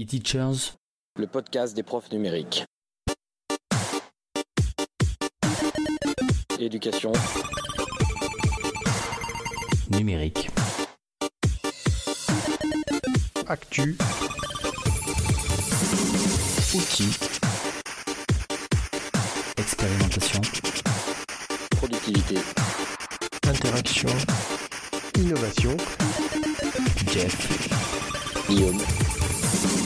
E-Teachers, le podcast des profs numériques. Éducation numérique. Actu. Outils. Expérimentation. Productivité. Interaction. Innovation. Jeff. Guillaume.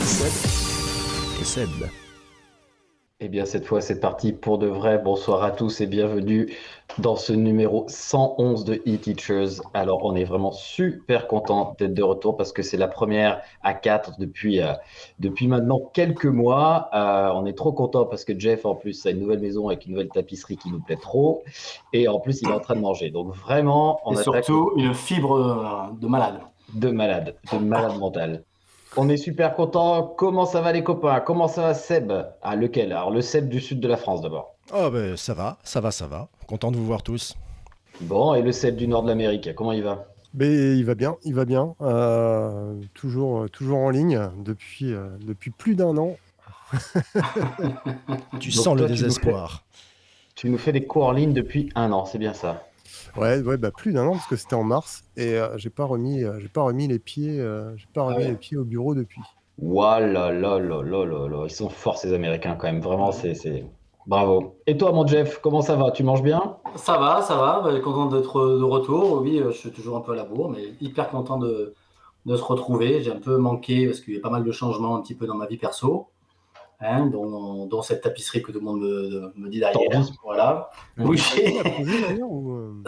Seb. Et Seb. Eh bien, cette fois, c'est parti pour de vrai. Bonsoir à tous et bienvenue dans ce numéro 111 de e-Teachers. Alors, on est vraiment super content d'être de retour parce que c'est la première à 4 depuis, euh, depuis maintenant quelques mois. Euh, on est trop content parce que Jeff, en plus, a une nouvelle maison avec une nouvelle tapisserie qui nous plaît trop. Et en plus, il est en train de manger. Donc, vraiment, on et surtout une fibre euh, de malade. De malade, de malade mental. On est super content. Comment ça va les copains? Comment ça va Seb? Ah lequel? Alors le Seb du sud de la France d'abord. Oh ben ça va, ça va, ça va. Content de vous voir tous. Bon, et le Seb du nord de l'Amérique, comment il va? Ben, il va bien, il va bien. Euh, toujours, toujours en ligne depuis, euh, depuis plus d'un an. tu sens le désespoir. tu nous fais des cours en ligne depuis un an, c'est bien ça Ouais, ouais bah plus d'un an parce que c'était en mars et euh, j'ai pas remis, euh, j'ai pas remis les pieds, euh, j'ai pas remis ah ouais. les pieds au bureau depuis. Voilà, là, là, là, là, là, ils sont forts ces Américains quand même, vraiment, c'est, c'est, bravo. Et toi, mon Jeff, comment ça va? Tu manges bien? Ça va, ça va, bah, content d'être de retour. Oui, je suis toujours un peu à la bourre, mais hyper content de, de se retrouver. J'ai un peu manqué parce qu'il y a pas mal de changements un petit peu dans ma vie perso. Hein, dont, dont, cette tapisserie que tout le monde me, me dit derrière. Voilà. Oui.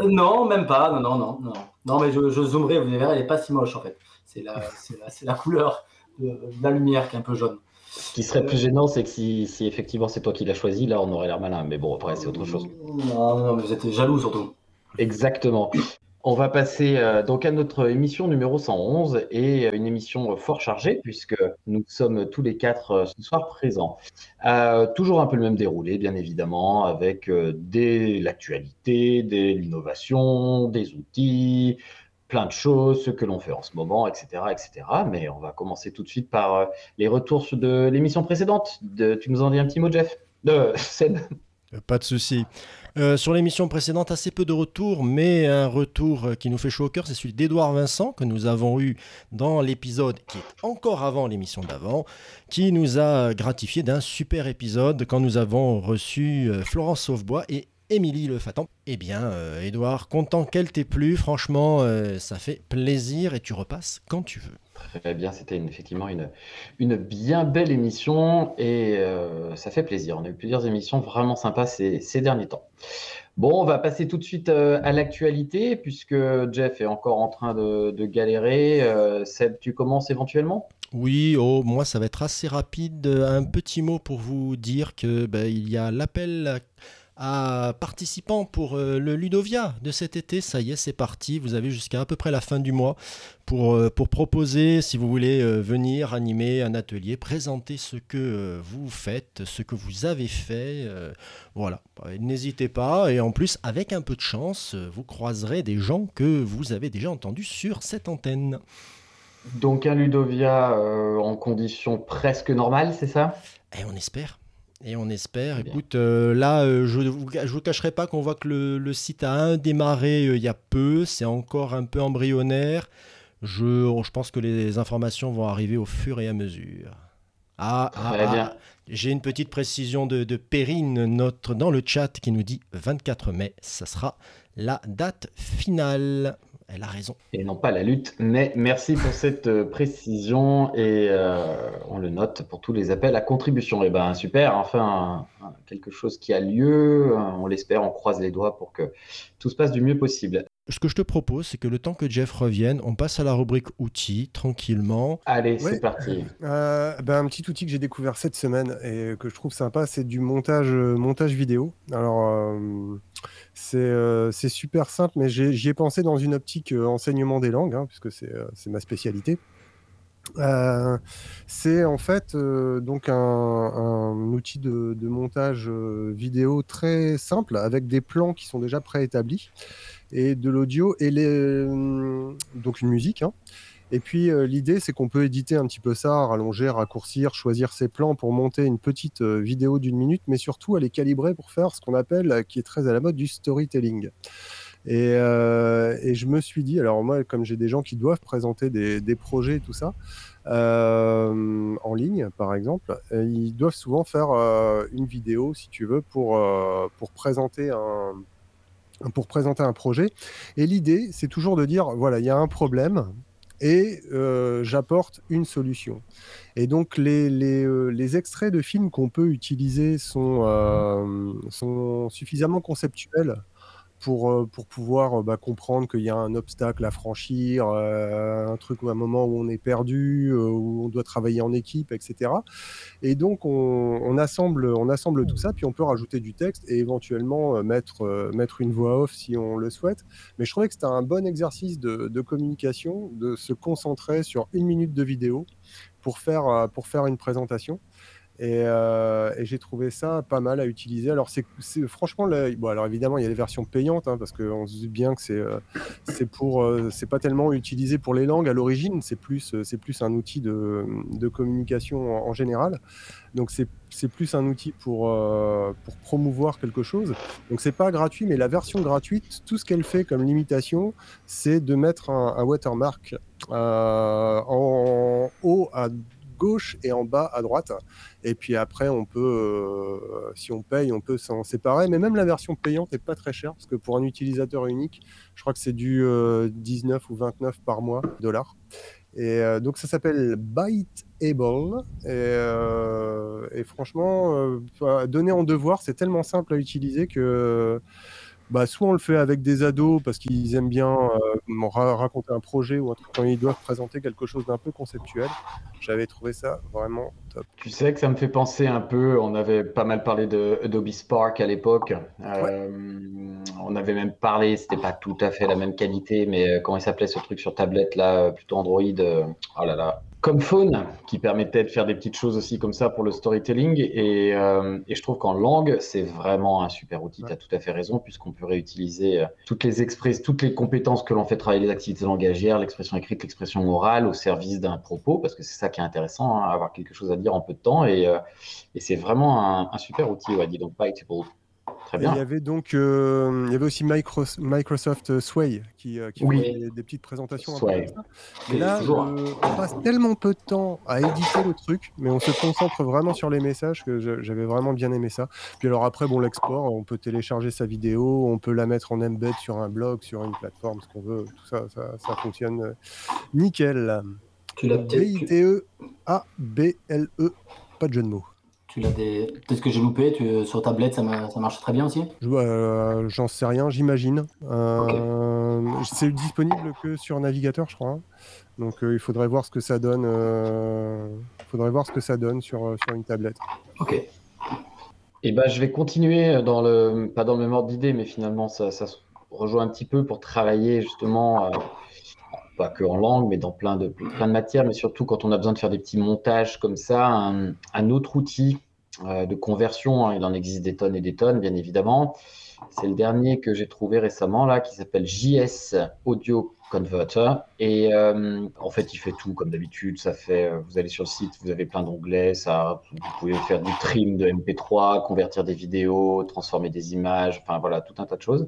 non, même pas. Non, non, non, non. Non, mais je, je zoomerai, vous verrez, elle n'est pas si moche en fait. C'est la, la, la, couleur de, de, la lumière qui est un peu jaune. Ce qui serait plus gênant, c'est que si, si effectivement c'est toi qui l'as choisi, là on aurait l'air malin. Mais bon, après c'est autre chose. Non, non, mais vous êtes jaloux surtout. Exactement. On va passer euh, donc à notre émission numéro 111 et une émission fort chargée puisque nous sommes tous les quatre euh, ce soir présents. Euh, toujours un peu le même déroulé, bien évidemment, avec euh, de l'actualité, de l'innovation, des outils, plein de choses, ce que l'on fait en ce moment, etc., etc. Mais on va commencer tout de suite par les retours de l'émission précédente. De, tu nous en dis un petit mot, Jeff? De Seb? Pas de souci. Euh, sur l'émission précédente, assez peu de retours, mais un retour qui nous fait chaud au cœur, c'est celui d'Edouard Vincent, que nous avons eu dans l'épisode qui est encore avant l'émission d'avant, qui nous a gratifié d'un super épisode quand nous avons reçu euh, Florence Sauvebois et Émilie Le Fatan. Eh bien, euh, Edouard, content qu'elle t'ait plu, franchement, euh, ça fait plaisir et tu repasses quand tu veux. Très bien, c'était effectivement une, bien belle émission et euh, ça fait plaisir. On a eu plusieurs émissions vraiment sympas ces, derniers temps. Bon, on va passer tout de suite euh, à l'actualité puisque Jeff est encore en train de, galérer. Euh, Seb, tu commences éventuellement? Oui, oh, moi ça va être assez rapide. Un petit mot pour vous dire que ben, il y a l'appel participants pour euh, le Ludovia de cet été. Ça y est, c'est parti. Vous avez jusqu'à à peu près la fin du mois pour, euh, pour proposer, si vous voulez euh, venir animer un atelier, présenter ce que vous faites, ce que vous avez fait. voilà, n'hésitez pas. Et en plus, avec un peu de chance, vous croiserez des gens que vous avez déjà entendus sur cette antenne. Donc un Ludovia euh, en conditions presque normales, c'est ça? Et on espère. Et on espère. Écoute, euh, là, euh, je ne vous, vous cacherai pas qu'on voit que le, le site a démarré euh, il y a peu. C'est encore un peu embryonnaire. Je, je pense que les informations vont arriver au fur et à mesure. Ah, ah, ah, j'ai une petite précision de, de Perrine, notre, dans le chat, qui nous dit 24 mai. Ça sera la date finale. Elle a raison. Et non pas la lutte, mais merci pour cette euh, précision et euh, on le note pour tous les appels à contribution. Et ben super, enfin quelque chose qui a lieu, euh, on l'espère, on croise les doigts pour que tout se passe du mieux possible. Ce que je te propose, c'est que le temps que Jeff revienne, on passe à la rubrique outils, tranquillement. Allez, Ouais. c'est parti. Euh, ben, un petit outil que j'ai découvert cette semaine et que je trouve sympa, c'est du montage, montage vidéo. Alors, euh, c'est euh, c'est super simple, mais j'y ai pensé dans une optique euh, enseignement des langues, hein, puisque c'est euh, c'est ma spécialité. C'est en fait donc un, outil de, montage vidéo très simple avec des plans qui sont déjà préétablis et de l'audio et donc une musique. hein. Et puis euh, l'idée, c'est qu'on peut éditer un petit peu ça, rallonger, raccourcir, choisir ses plans pour monter une petite euh, vidéo d'une minute, mais surtout les calibrer pour faire ce qu'on appelle, euh, qui est très à la mode, du storytelling. Et, je me suis dit, alors moi, comme j'ai des gens qui doivent présenter des, projets et tout ça, en ligne, par exemple, ils doivent souvent faire une vidéo, si tu veux, pour présenter un projet. Et l'idée, c'est toujours de dire, voilà, il y a un problème et euh, j'apporte une solution. Et donc, euh, les extraits de films qu'on peut utiliser sont, euh, sont suffisamment conceptuels pour, euh, pour pouvoir euh, bah, comprendre qu'il y a un obstacle à franchir, euh, un truc ou un moment où on est perdu, où on doit travailler en équipe, etc. Et donc on, assemble, on assemble tout ça, puis on peut rajouter du texte et éventuellement mettre, mettre une voix off si on le souhaite. Mais je trouvais que c'était un bon exercice de, de communication, de se concentrer sur une minute de vidéo pour faire, pour faire une présentation. Et, euh, et j'ai trouvé ça pas mal à utiliser. Alors, c'est franchement, alors évidemment, il y a les versions payantes, hein, parce qu'on se dit bien que c'est euh, c'est pour, euh, c'est pas tellement utilisé pour les langues à l'origine, c'est plus, euh, c'est plus un outil de, de communication en, général. Donc, c'est plus un outil pour, pour promouvoir quelque chose. Donc, c'est pas gratuit, mais la version gratuite, tout ce qu'elle fait comme limitation, c'est de mettre un, watermark en haut à gauche et en bas à droite. Et puis après, on peut, euh, si on paye, on peut s'en séparer. Mais même la version payante n'est pas très chère, parce que pour un utilisateur unique, je crois que c'est du euh, 19 ou 29 par mois, dollars. Et euh, donc ça s'appelle Byteable. Et, euh, et franchement, euh, donner en devoir, c'est tellement simple à utiliser que bah, soit on le fait avec des ados parce qu'ils aiment bien euh, ra- raconter un projet ou un truc quand ils doivent présenter quelque chose d'un peu conceptuel. J'avais trouvé ça vraiment top. Tu sais que ça me fait penser un peu, on avait pas mal parlé de Adobe Spark à l'époque. Euh, On avait même parlé, c'était pas tout à fait la même qualité, mais euh, comment il s'appelait ce truc sur tablette là, euh, plutôt Android, oh là là, comme Phone, qui permettait de faire des petites choses aussi comme ça pour le storytelling. Et, euh, et je trouve qu'en langue, c'est vraiment un super outil. Tu as tout à fait raison, puisqu'on peut réutiliser toutes les express, toutes les compétences que l'on fait travailler les activités langagières, l'expression écrite, l'expression orale au service d'un propos, parce que c'est ça qui est intéressant, hein, avoir quelque chose à dire en peu de temps. Et, euh, et c'est vraiment un, un super outil, ouais, dis donc. Très Et il y avait donc, euh, il y avait aussi Micros- Microsoft Sway qui, euh, qui Oui. faisait des, des petites présentations. Sway. Et là, euh, on passe tellement peu de temps à éditer le truc, mais on se concentre vraiment sur les messages que j'avais vraiment bien aimé ça. Puis alors après, bon, l'export, on peut télécharger sa vidéo, on peut la mettre en embed sur un blog, sur une plateforme, ce qu'on veut. Tout ça, ça, ça fonctionne euh, nickel. Tu l'as peut-être. B-I-T-E-A-B-L-E, E, pas de jeu de mots. Tu l'as des... Peut-être que j'ai loupé. Tu... Sur tablette, ça, ma- ça marche très bien aussi. Euh, J'en sais rien, j'imagine. Euh, C'est disponible que sur navigateur, je crois. hein. Donc euh, il faudrait voir ce que ça donne. euh, Il faudrait voir ce que ça donne sur, euh, sur une tablette. Ok. Et ben, je vais continuer dans le, pas dans le même ordre d'idée, mais finalement, ça, ça se rejoint un petit peu pour travailler justement, euh, pas que en langue, mais dans plein de, plein de matières, mais surtout quand on a besoin de faire des petits montages comme ça, un, un autre outil euh, de conversion, hein, il en existe des tonnes et des tonnes, bien évidemment. C'est le dernier que j'ai trouvé récemment, là, qui s'appelle JS Audio Converter. Et euh, en fait, il fait tout comme d'habitude. Ça fait, euh, vous allez sur le site, vous avez plein d'onglets. Ça, vous pouvez faire du trim de MP3, convertir des vidéos, transformer des images. Enfin voilà, tout un tas de choses.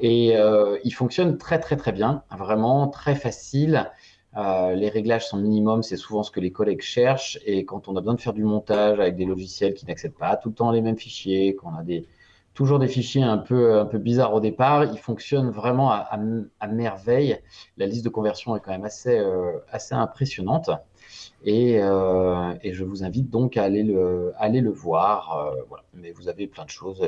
Et euh, il fonctionne très très très bien, vraiment très facile. Les réglages sont minimums, c'est souvent ce que les collègues cherchent. Et quand on a besoin de faire du montage avec des logiciels qui n'acceptent pas tout le temps les mêmes fichiers, qu'on a des, toujours des fichiers un peu, un peu bizarres au départ, il fonctionne vraiment à, merveille. La liste de conversion est quand même assez, euh, assez impressionnante. Et, euh, et je vous invite donc à aller le, aller le voir. euh. Mais vous avez plein de choses,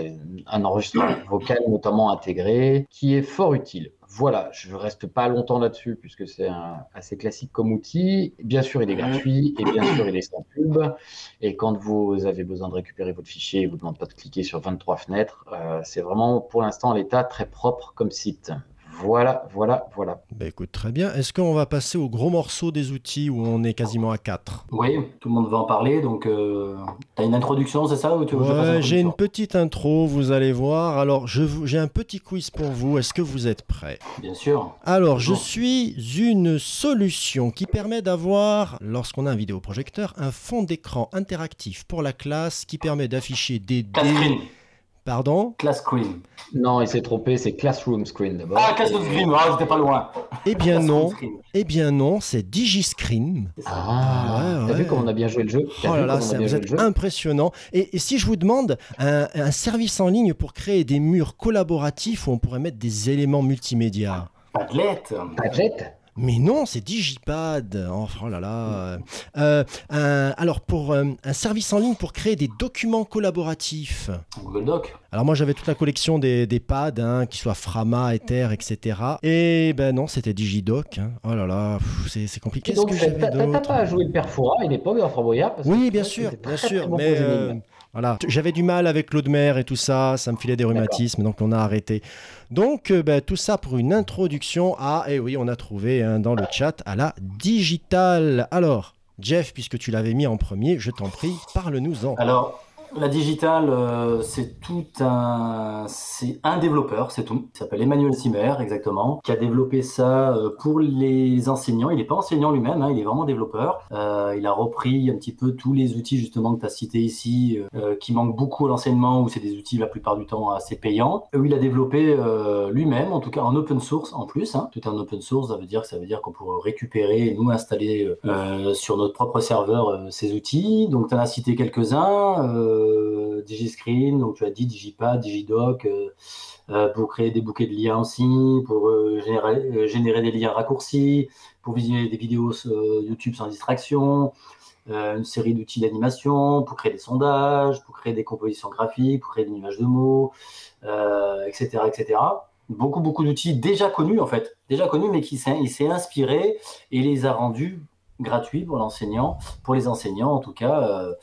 un enregistrement vocal notamment intégré, qui est fort utile. Voilà, je ne reste pas longtemps là-dessus puisque c'est assez classique comme outil. Bien sûr, il est gratuit et bien sûr, il est sans pub. Et quand vous avez besoin de récupérer votre fichier, il ne vous demande pas de cliquer sur 23 fenêtres. Euh, c'est vraiment pour l'instant l'état très propre comme site. Voilà, voilà, voilà. Bah écoute, très bien. Est-ce qu'on va passer au gros morceau des outils où on est quasiment à 4 Oui, tout le monde va en parler. Donc, euh, tu as une introduction, c'est ça ou tu veux Ouais, j'ai une petite intro, vous allez voir. Alors, je vous- j'ai un petit quiz pour vous. Est-ce que vous êtes prêts? Bien sûr. Alors, je suis une solution qui permet d'avoir, lorsqu'on a un vidéoprojecteur, un fond d'écran interactif pour la classe qui permet d'afficher des. Pardon Class screen. Non, il s'est trompé, c'est Classroom Screen d'abord. Ah, class screen. Ah, j'étais pas loin. Eh bien Classroom non. Eh bien non, c'est Digiscreen. Ça. Ah, Ouais, t'as vu comment on a bien joué le jeu? Oh là là, vous êtes jeu? impressionnant. Et, et si je vous demande un, un service en ligne pour créer des murs collaboratifs où on pourrait mettre des éléments multimédia? Padlet. Padlet Mais non, c'est Digipad. Oh, oh là là. Euh, un- alors, pour euh, un service en ligne pour créer des documents collaboratifs. Google Doc. Alors, moi, j'avais toute la collection des, des pads, hein, qui soient Frama, Ether, etc. Et ben non, c'était Digidoc. hein. Oh là là, c'est compliqué. Et Qu'est-ce donc, que t'as pas joué le Perfora à une époque dans Fort Boyard parce que Oui, bien sûr, bien sûr. mais voilà, j'avais du mal avec l'eau de mer et tout ça, ça me filait des rhumatismes, donc on a arrêté. Donc euh, ben, tout ça pour une introduction à, et oui, on a trouvé hein, dans le chat, à la digitale. Alors, Jeff, puisque tu l'avais mis en premier, je t'en prie, parle-nous-en. Alors, la digitale, euh, c'est tout un, c'est un développeur, c'est tout. Il s'appelle Emmanuel Simer, exactement, qui a développé ça euh, pour les enseignants. Il n'est pas enseignant lui-même, hein, il est vraiment développeur. Euh, il a repris un petit peu tous les outils justement que tu as cités ici, euh, qui manquent beaucoup à l'enseignement, où c'est des outils la plupart du temps assez payants. Où il a développé euh, lui-même, en tout cas en open source en plus. Hein. Tout en open source, ça veut dire, ça veut dire qu'on pourrait récupérer nous installer euh, sur notre propre serveur euh, ces outils. Donc tu en as cité quelques-uns. Euh, Digiscreen, donc tu as dit Digipad, Digidoc, euh, euh, pour créer des bouquets de liens aussi, pour générer, des liens raccourcis, pour visionner des vidéos YouTube sans distraction, une série d'outils d'animation, pour créer des sondages, pour créer des compositions graphiques, pour créer des images de mots, etc., etc. Beaucoup, beaucoup d'outils déjà connus en fait, déjà connus, mais qui s'est inspiré et les a rendus gratuits pour l'enseignant, pour les enseignants en tout cas. euh,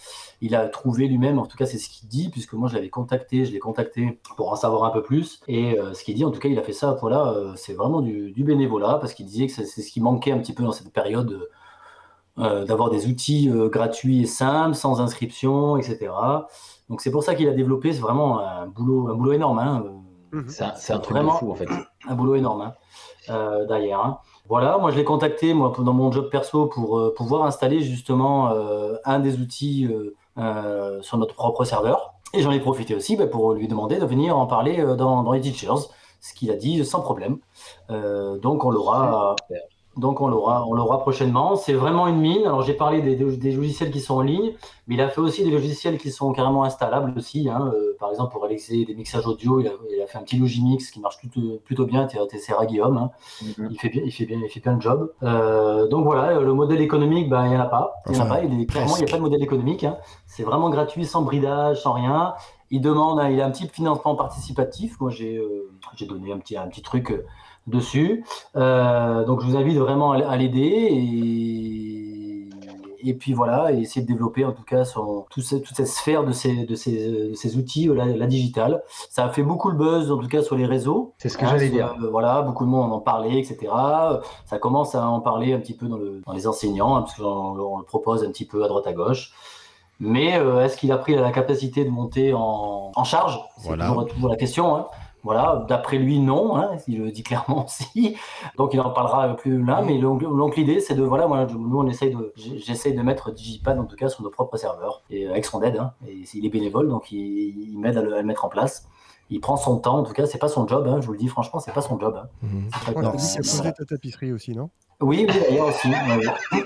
il a trouvé lui-même, en tout cas c'est ce qu'il dit, puisque moi je l'avais contacté, je l'ai contacté pour en savoir un peu plus. Et euh, ce qu'il dit, en tout cas, il a fait ça, voilà, euh, c'est vraiment du, du bénévolat, parce qu'il disait que c'est ce qui manquait un petit peu dans cette période, euh, d'avoir des outils euh, gratuits et simples, sans inscription, etc. Donc c'est pour ça qu'il a développé, c'est vraiment un boulot, un boulot énorme. hein, euh, C'est un, truc Vraiment. de fou en fait. un boulot énorme hein, euh, derrière. hein. Voilà, moi je l'ai contacté moi dans mon job perso pour euh, pouvoir installer justement euh, un des outils euh, sur notre propre serveur. Et j'en ai profité aussi bah, pour lui demander de venir en parler dans, dans les teachers, ce qu'il a dit sans problème. Donc on l'aura. Donc on l'aura, on l'aura prochainement. C'est vraiment une mine. Alors j'ai parlé des, des logiciels qui sont en ligne, mais il a fait aussi des logiciels qui sont carrément installables aussi. hein. Euh, par exemple pour réaliser des mixages audio, il a, il a fait un petit Logimix qui marche plutôt, plutôt bien. TCRA Guillaume, hein. Mhm. il fait bien, il fait bien, il fait bien le job. Euh, donc voilà, le modèle économique, ben il y en a pas. Il y en a Enfin, pas. Il est, clairement, il n'y a pas de modèle économique. hein. C'est vraiment gratuit, sans bridage, sans rien. Il demande, hein, il a un petit financement participatif. Moi, j'ai euh, j'ai donné un petit, un petit truc euh, dessus. Euh, donc, je vous invite vraiment à, à l'aider et, et puis voilà, et essayer de développer en tout cas son, tout ce- toute cette sphère de ces, de ces, de ces outils, euh, la, la digitale. Ça a fait beaucoup le buzz en tout cas sur les réseaux. C'est ce que Hein, j'allais dire. euh, voilà, beaucoup de monde en parlait, etc. Ça commence à en parler un petit peu dans, le, dans les enseignants, hein, parce qu'on on le propose un petit peu à droite à gauche. Mais euh, est-ce qu'il a pris la capacité de monter en, en charge? C'est Voilà. toujours, toujours la question. hein. Voilà, d'après lui, non. Hein, il le dit clairement aussi. Donc il en parlera plus là. Mais donc, donc l'idée, c'est de voilà, moi, je- nous on essaye de, j'essaye de mettre Digipad en tout cas sur nos propres serveurs et euh, avec son aide. Hein, et il est bénévole, donc il, il m'aide à le, à le mettre en place. Il prend son temps. En tout cas, c'est pas son job. hein, je vous le dis franchement, c'est pas son job. hein. Mhm. C'est posé ta tapisserie aussi, non? Oui, oui, d'ailleurs aussi. ouais, ouais.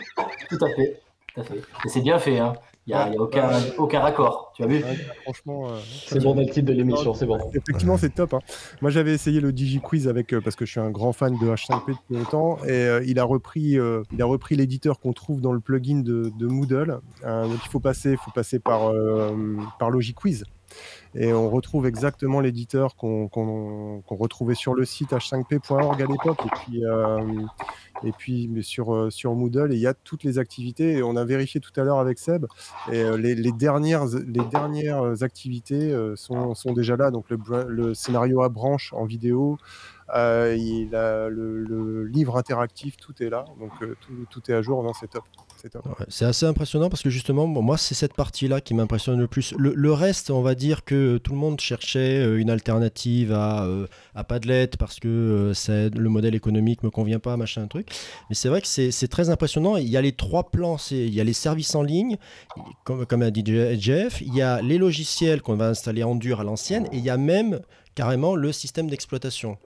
Tout à fait. Tout à fait. Et c'est bien fait. Hein. Il n'y a, y a aucun, aucun raccord. Tu as vu Ouais, Franchement, euh, C'est bon, on a le titre de l'émission, c'est bon. Effectivement, c'est top. hein. Moi, j'avais essayé le DigiQuiz avec euh, parce que je suis un grand fan de H5P depuis longtemps et euh, il a repris, euh, il a repris l'éditeur qu'on trouve dans le plugin de, de Moodle. Euh, donc, il faut passer, faut passer par euh, par LogiQuiz. Et on retrouve exactement l'éditeur qu'on retrouvait sur le site h5p.org à l'époque. Et puis, euh, et puis euh, sur Moodle, et il y a toutes les activités. Et on a vérifié tout à l'heure avec Seb. Et euh, les, dernières, les dernières activités sont, déjà là. Donc le, scénario à branche en vidéo, le, livre interactif, tout est là, donc tout, tout est à jour. Non, c'est top. C'est assez impressionnant parce que justement, moi, c'est cette partie-là qui m'impressionne le plus. Le, reste, on va dire que tout le monde cherchait euh, une alternative à, euh, à Padlet parce que euh, le modèle économique me convient pas, machin, truc. Mais c'est vrai que c'est très impressionnant. Il y a les trois plans, il y a les services en ligne, comme, comme a dit Je- Jeff, il y a les logiciels qu'on va installer en dur à l'ancienne, et il y a même carrément le système d'exploitation.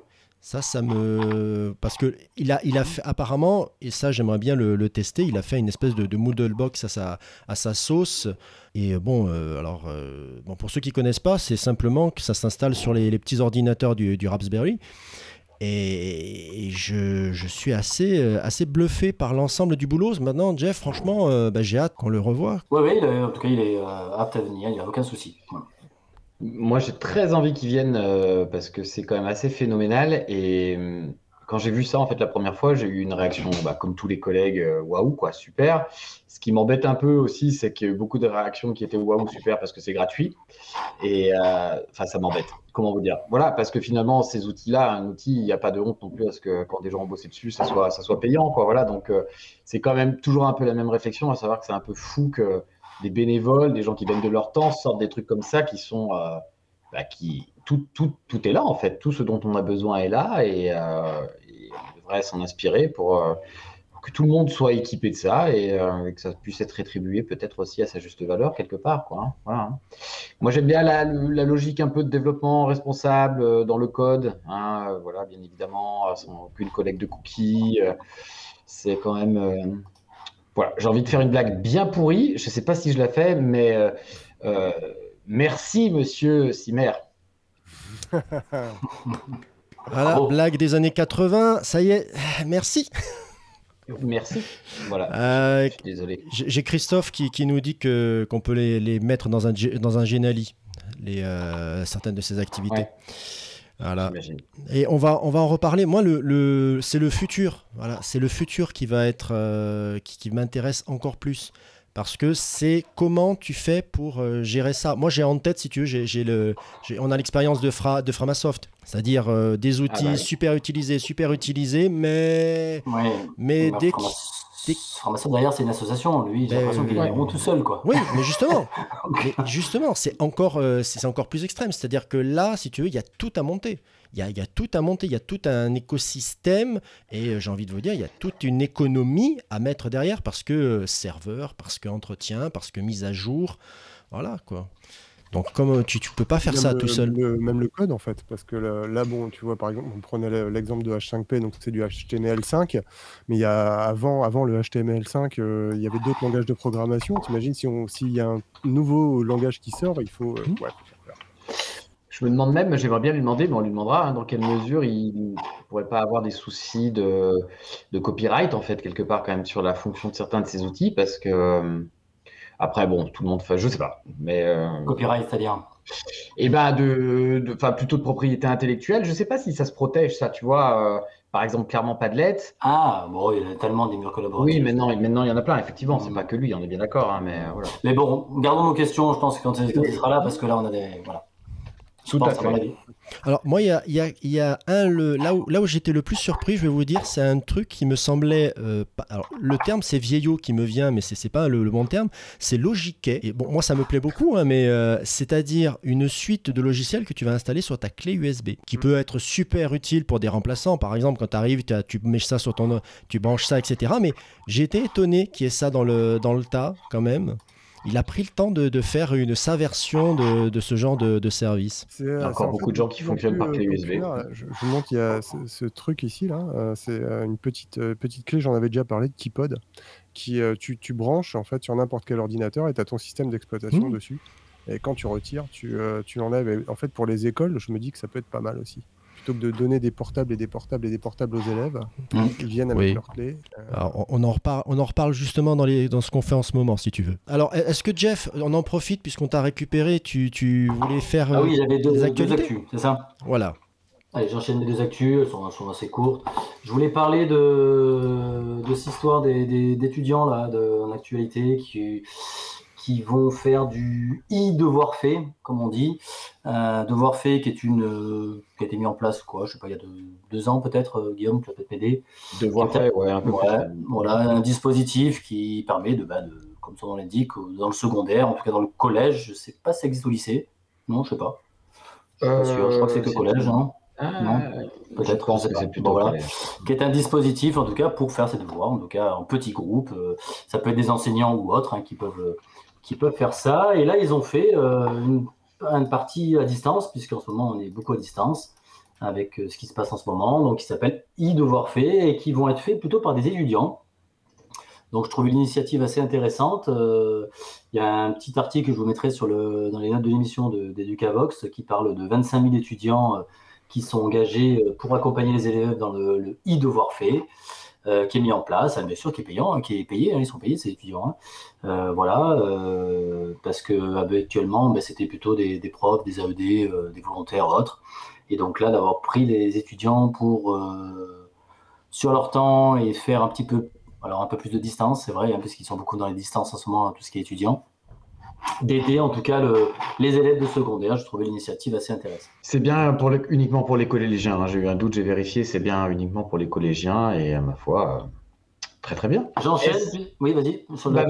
Ça, ça me. Parce que il a, il a fait, apparemment, et ça, j'aimerais bien le, tester, il a fait une espèce de, de Moodle box à sa, à sa sauce. Et bon, euh, alors, euh, bon, pour ceux qui connaissent pas, c'est simplement que ça s'installe sur les, petits ordinateurs du, du Raspberry. Et, je, je suis assez, euh, assez bluffé par l'ensemble du boulot. Maintenant, Jeff, franchement, euh, bah, j'ai hâte qu'on le revoie. Oui, oui, en tout cas, il est apte à venir, il n'y a aucun souci. Voilà. Moi, j'ai très envie qu'ils viennent euh, parce que c'est quand même assez phénoménal. Et hum, quand j'ai vu ça, en fait, la première fois, j'ai eu une réaction, bah, comme tous les collègues, euh, waouh, quoi, super. Ce qui m'embête un peu aussi, c'est qu'il y a eu beaucoup de réactions qui étaient waouh, super, parce que c'est gratuit. Et euh, enfin, ça m'embête. Comment vous dire? Voilà, parce que finalement, ces outils-là, un outil, il n'y a pas de honte non plus à ce que quand des gens ont bossé dessus, ça soit, ça soit payant, quoi. Voilà, donc euh, c'est quand même toujours un peu la même réflexion, à savoir que c'est un peu fou que des bénévoles, des gens qui donnent de leur temps, sortent des trucs comme ça qui sont, euh, bah, qui tout, tout, tout est là en fait, tout ce dont on a besoin est là et, euh, on devrait s'en inspirer pour, euh, pour que tout le monde soit équipé de ça et, euh, et que ça puisse être rétribué peut-être aussi à sa juste valeur quelque part, quoi. hein. Voilà, hein. Moi j'aime bien la, logique un peu de développement responsable dans le code, hein, voilà, bien évidemment, sans aucune collecte de cookies, c'est quand même. Voilà, j'ai envie de faire une blague bien pourrie. Je ne sais pas si je la fais, mais euh, euh, merci, monsieur Simer. Voilà, Bravo. blague des années 80, ça y est, merci. Merci. Voilà, Euh, je suis désolé. J'ai Christophe qui, qui nous dit que qu'on peut les, les mettre dans un, dans un les, euh, certaines de ces activités. Ouais. Voilà. Et on va, on va en reparler. Moi, le, le, c'est le futur. Voilà, c'est le futur qui va être, euh, qui, qui m'intéresse encore plus. Parce que c'est comment tu fais pour euh, gérer ça. Moi, j'ai en tête, si tu veux, j'ai le, on a l'expérience de, Fra, de Framasoft. C'est-à-dire euh, des outils bah oui. super utilisés, super utilisés, mais, mais Bah, dès dès- Framasoft, d'ailleurs, c'est une association. Lui, j'ai Ben, l'impression qu'il est rond tout seul, quoi. Oui, mais justement, mais justement, c'est encore, euh, c'est c'est encore plus extrême. C'est-à-dire que là, si tu veux, il y a tout à monter. Il y a, il y a tout à monter, il y a tout un écosystème et euh, j'ai envie de vous dire, il y a toute une économie à mettre derrière parce que euh, serveur, parce que entretien, parce que mise à jour, voilà quoi. Donc comme euh, tu, tu peux pas faire Même ça le- tout seul. le- même le code, en fait. Parce que là, là, bon, tu vois, par exemple, on prenait le- l'exemple de H5P, donc c'est du HTML5. Mais il y a, avant, avant le HTML5, euh, il y avait d'autres langages de programmation. T'imagines si on- s'il y a un nouveau langage qui sort, il faut. euh, Mhm. ouais, Je me demande même, j'aimerais bien lui demander, mais on lui demandera hein, dans quelle mesure il ne pourrait pas avoir des soucis de, de copyright, en fait, quelque part, quand même, sur la fonction de certains de ces outils, parce que. Après, bon, tout le monde fait, je sais pas, mais. euh, Copyright, c'est-à-dire. Et ben de, de- enfin plutôt de propriété intellectuelle. Je sais pas si ça se protège ça, tu vois. euh, par exemple, clairement Padlet. Ah, bon, il y a tellement des murs collaboratifs. Oui, maintenant, maintenant il y en a plein. Effectivement, c'est pas que lui, on est bien d'accord, hein, mais euh, voilà. Mais bon, gardons nos questions, je pense, quand il sera là, parce que là, on a des. Voilà. Tout à fait. Alors moi, il y a, y a- y a un, le, là où, là où j'étais le plus surpris, je vais vous dire, c'est un truc qui me semblait... euh, pas- alors, le terme, c'est vieillot qui me vient, mais c'est pas le, le bon terme, c'est Logiquet. Et bon, moi, ça me plaît beaucoup, hein, mais euh, c'est-à-dire une suite de logiciels que tu vas installer sur ta clé USB, qui peut être super utile pour des remplaçants. Par exemple, quand tu arrives, tu mets ça sur ton... Tu branches ça, etc. Mais j'ai été étonné qu'il y ait ça dans le, dans le tas, quand même. Il a pris le temps de, de faire une, sa version de, de ce genre de, de service. C'est, y a euh, encore en beaucoup fait de gens qui fonctionnent par euh, clé USB. populaire. Je, je vous montre, il y a ce, ce truc ici, là. euh, c'est euh, une petite, euh, petite clé, j'en avais déjà parlé, de Keypod, qui euh, tu, tu branches en fait sur n'importe quel ordinateur et tu as ton système d'exploitation Mmh. dessus. Et quand tu retires, tu, euh, tu l'enlèves. Et en fait, pour les écoles, je me dis que ça peut être pas mal aussi. Plutôt que de donner des portables et des portables et des portables aux élèves, Mmh. ils viennent avec Oui. leurs clés. euh, Alors, on, en reparle, on en reparle justement dans, les, dans ce qu'on fait en ce moment, si tu veux. Alors, est-ce que Jeff, on en profite puisqu'on t'a récupéré, tu, tu voulais faire... Ah euh, oui, j'avais deux, des deux actualités actus, c'est ça? Voilà. Allez, j'enchaîne les deux actus, elles sont, sont assez courtes. Je voulais parler de, de cette histoire des, des- d'étudiants là, de, en actualité qui, qui vont faire du e-devoir fait, comme on dit. Euh, devoir fait qui est une euh, qui a été mis en place, quoi, je sais pas, il y a deux, deux ans peut-être, euh, Guillaume, tu vas peut-être m'aider. Devoir fait, ouais, un peu Ouais, plus. voilà, un dispositif qui permet de, bah, de comme son nom l'indique, dans le secondaire, en tout cas dans le collège, je sais pas si ça existe au lycée. Non, je sais pas. Je suis pas sûr, je crois que c'est que Euh, collège, hein. Ah, Non, je peut-être, Bon, voilà. qui est un dispositif en tout cas pour faire ses devoirs, en tout cas en petits groupes. Ça peut être des enseignants ou autres hein, qui, peuvent, qui peuvent faire ça. Et là, ils ont fait euh, une, partie à distance, puisqu'en ce moment, on est beaucoup à distance avec euh, ce qui se passe en ce moment, donc qui s'appelle e-devoir fait et qui vont être faits plutôt par des étudiants. Donc, je trouve l'initiative assez intéressante. Euh, Il y a un petit article que je vous mettrai sur le, dans les notes de l'émission de- d'Educavox qui parle de 25 000 étudiants qui sont engagés pour accompagner les élèves dans le, le e-devoir fait, euh, qui est mis en place, hein, bien sûr, qui est payant, hein, qui est payé, hein, ils sont payés, ces étudiants. Euh, voilà, euh, parce que habituellement, ben, c'était plutôt des, des profs, des AED, des volontaires autres. Et donc là, d'avoir pris les étudiants pour sur leur temps et faire un petit peu, alors un peu plus de distance, c'est vrai, parce qu'ils sont beaucoup dans les distances en ce moment, tout ce qui est étudiant, d'aider en tout cas le- les élèves de secondaire. Je trouvais l'initiative assez intéressante. C'est bien pour uniquement pour les collégiens. hein. J'ai eu un doute, j'ai vérifié. C'est bien uniquement pour les collégiens et à ma foi, euh, très très bien. J'enchaîne. Oui, vas-y. Sur Bah,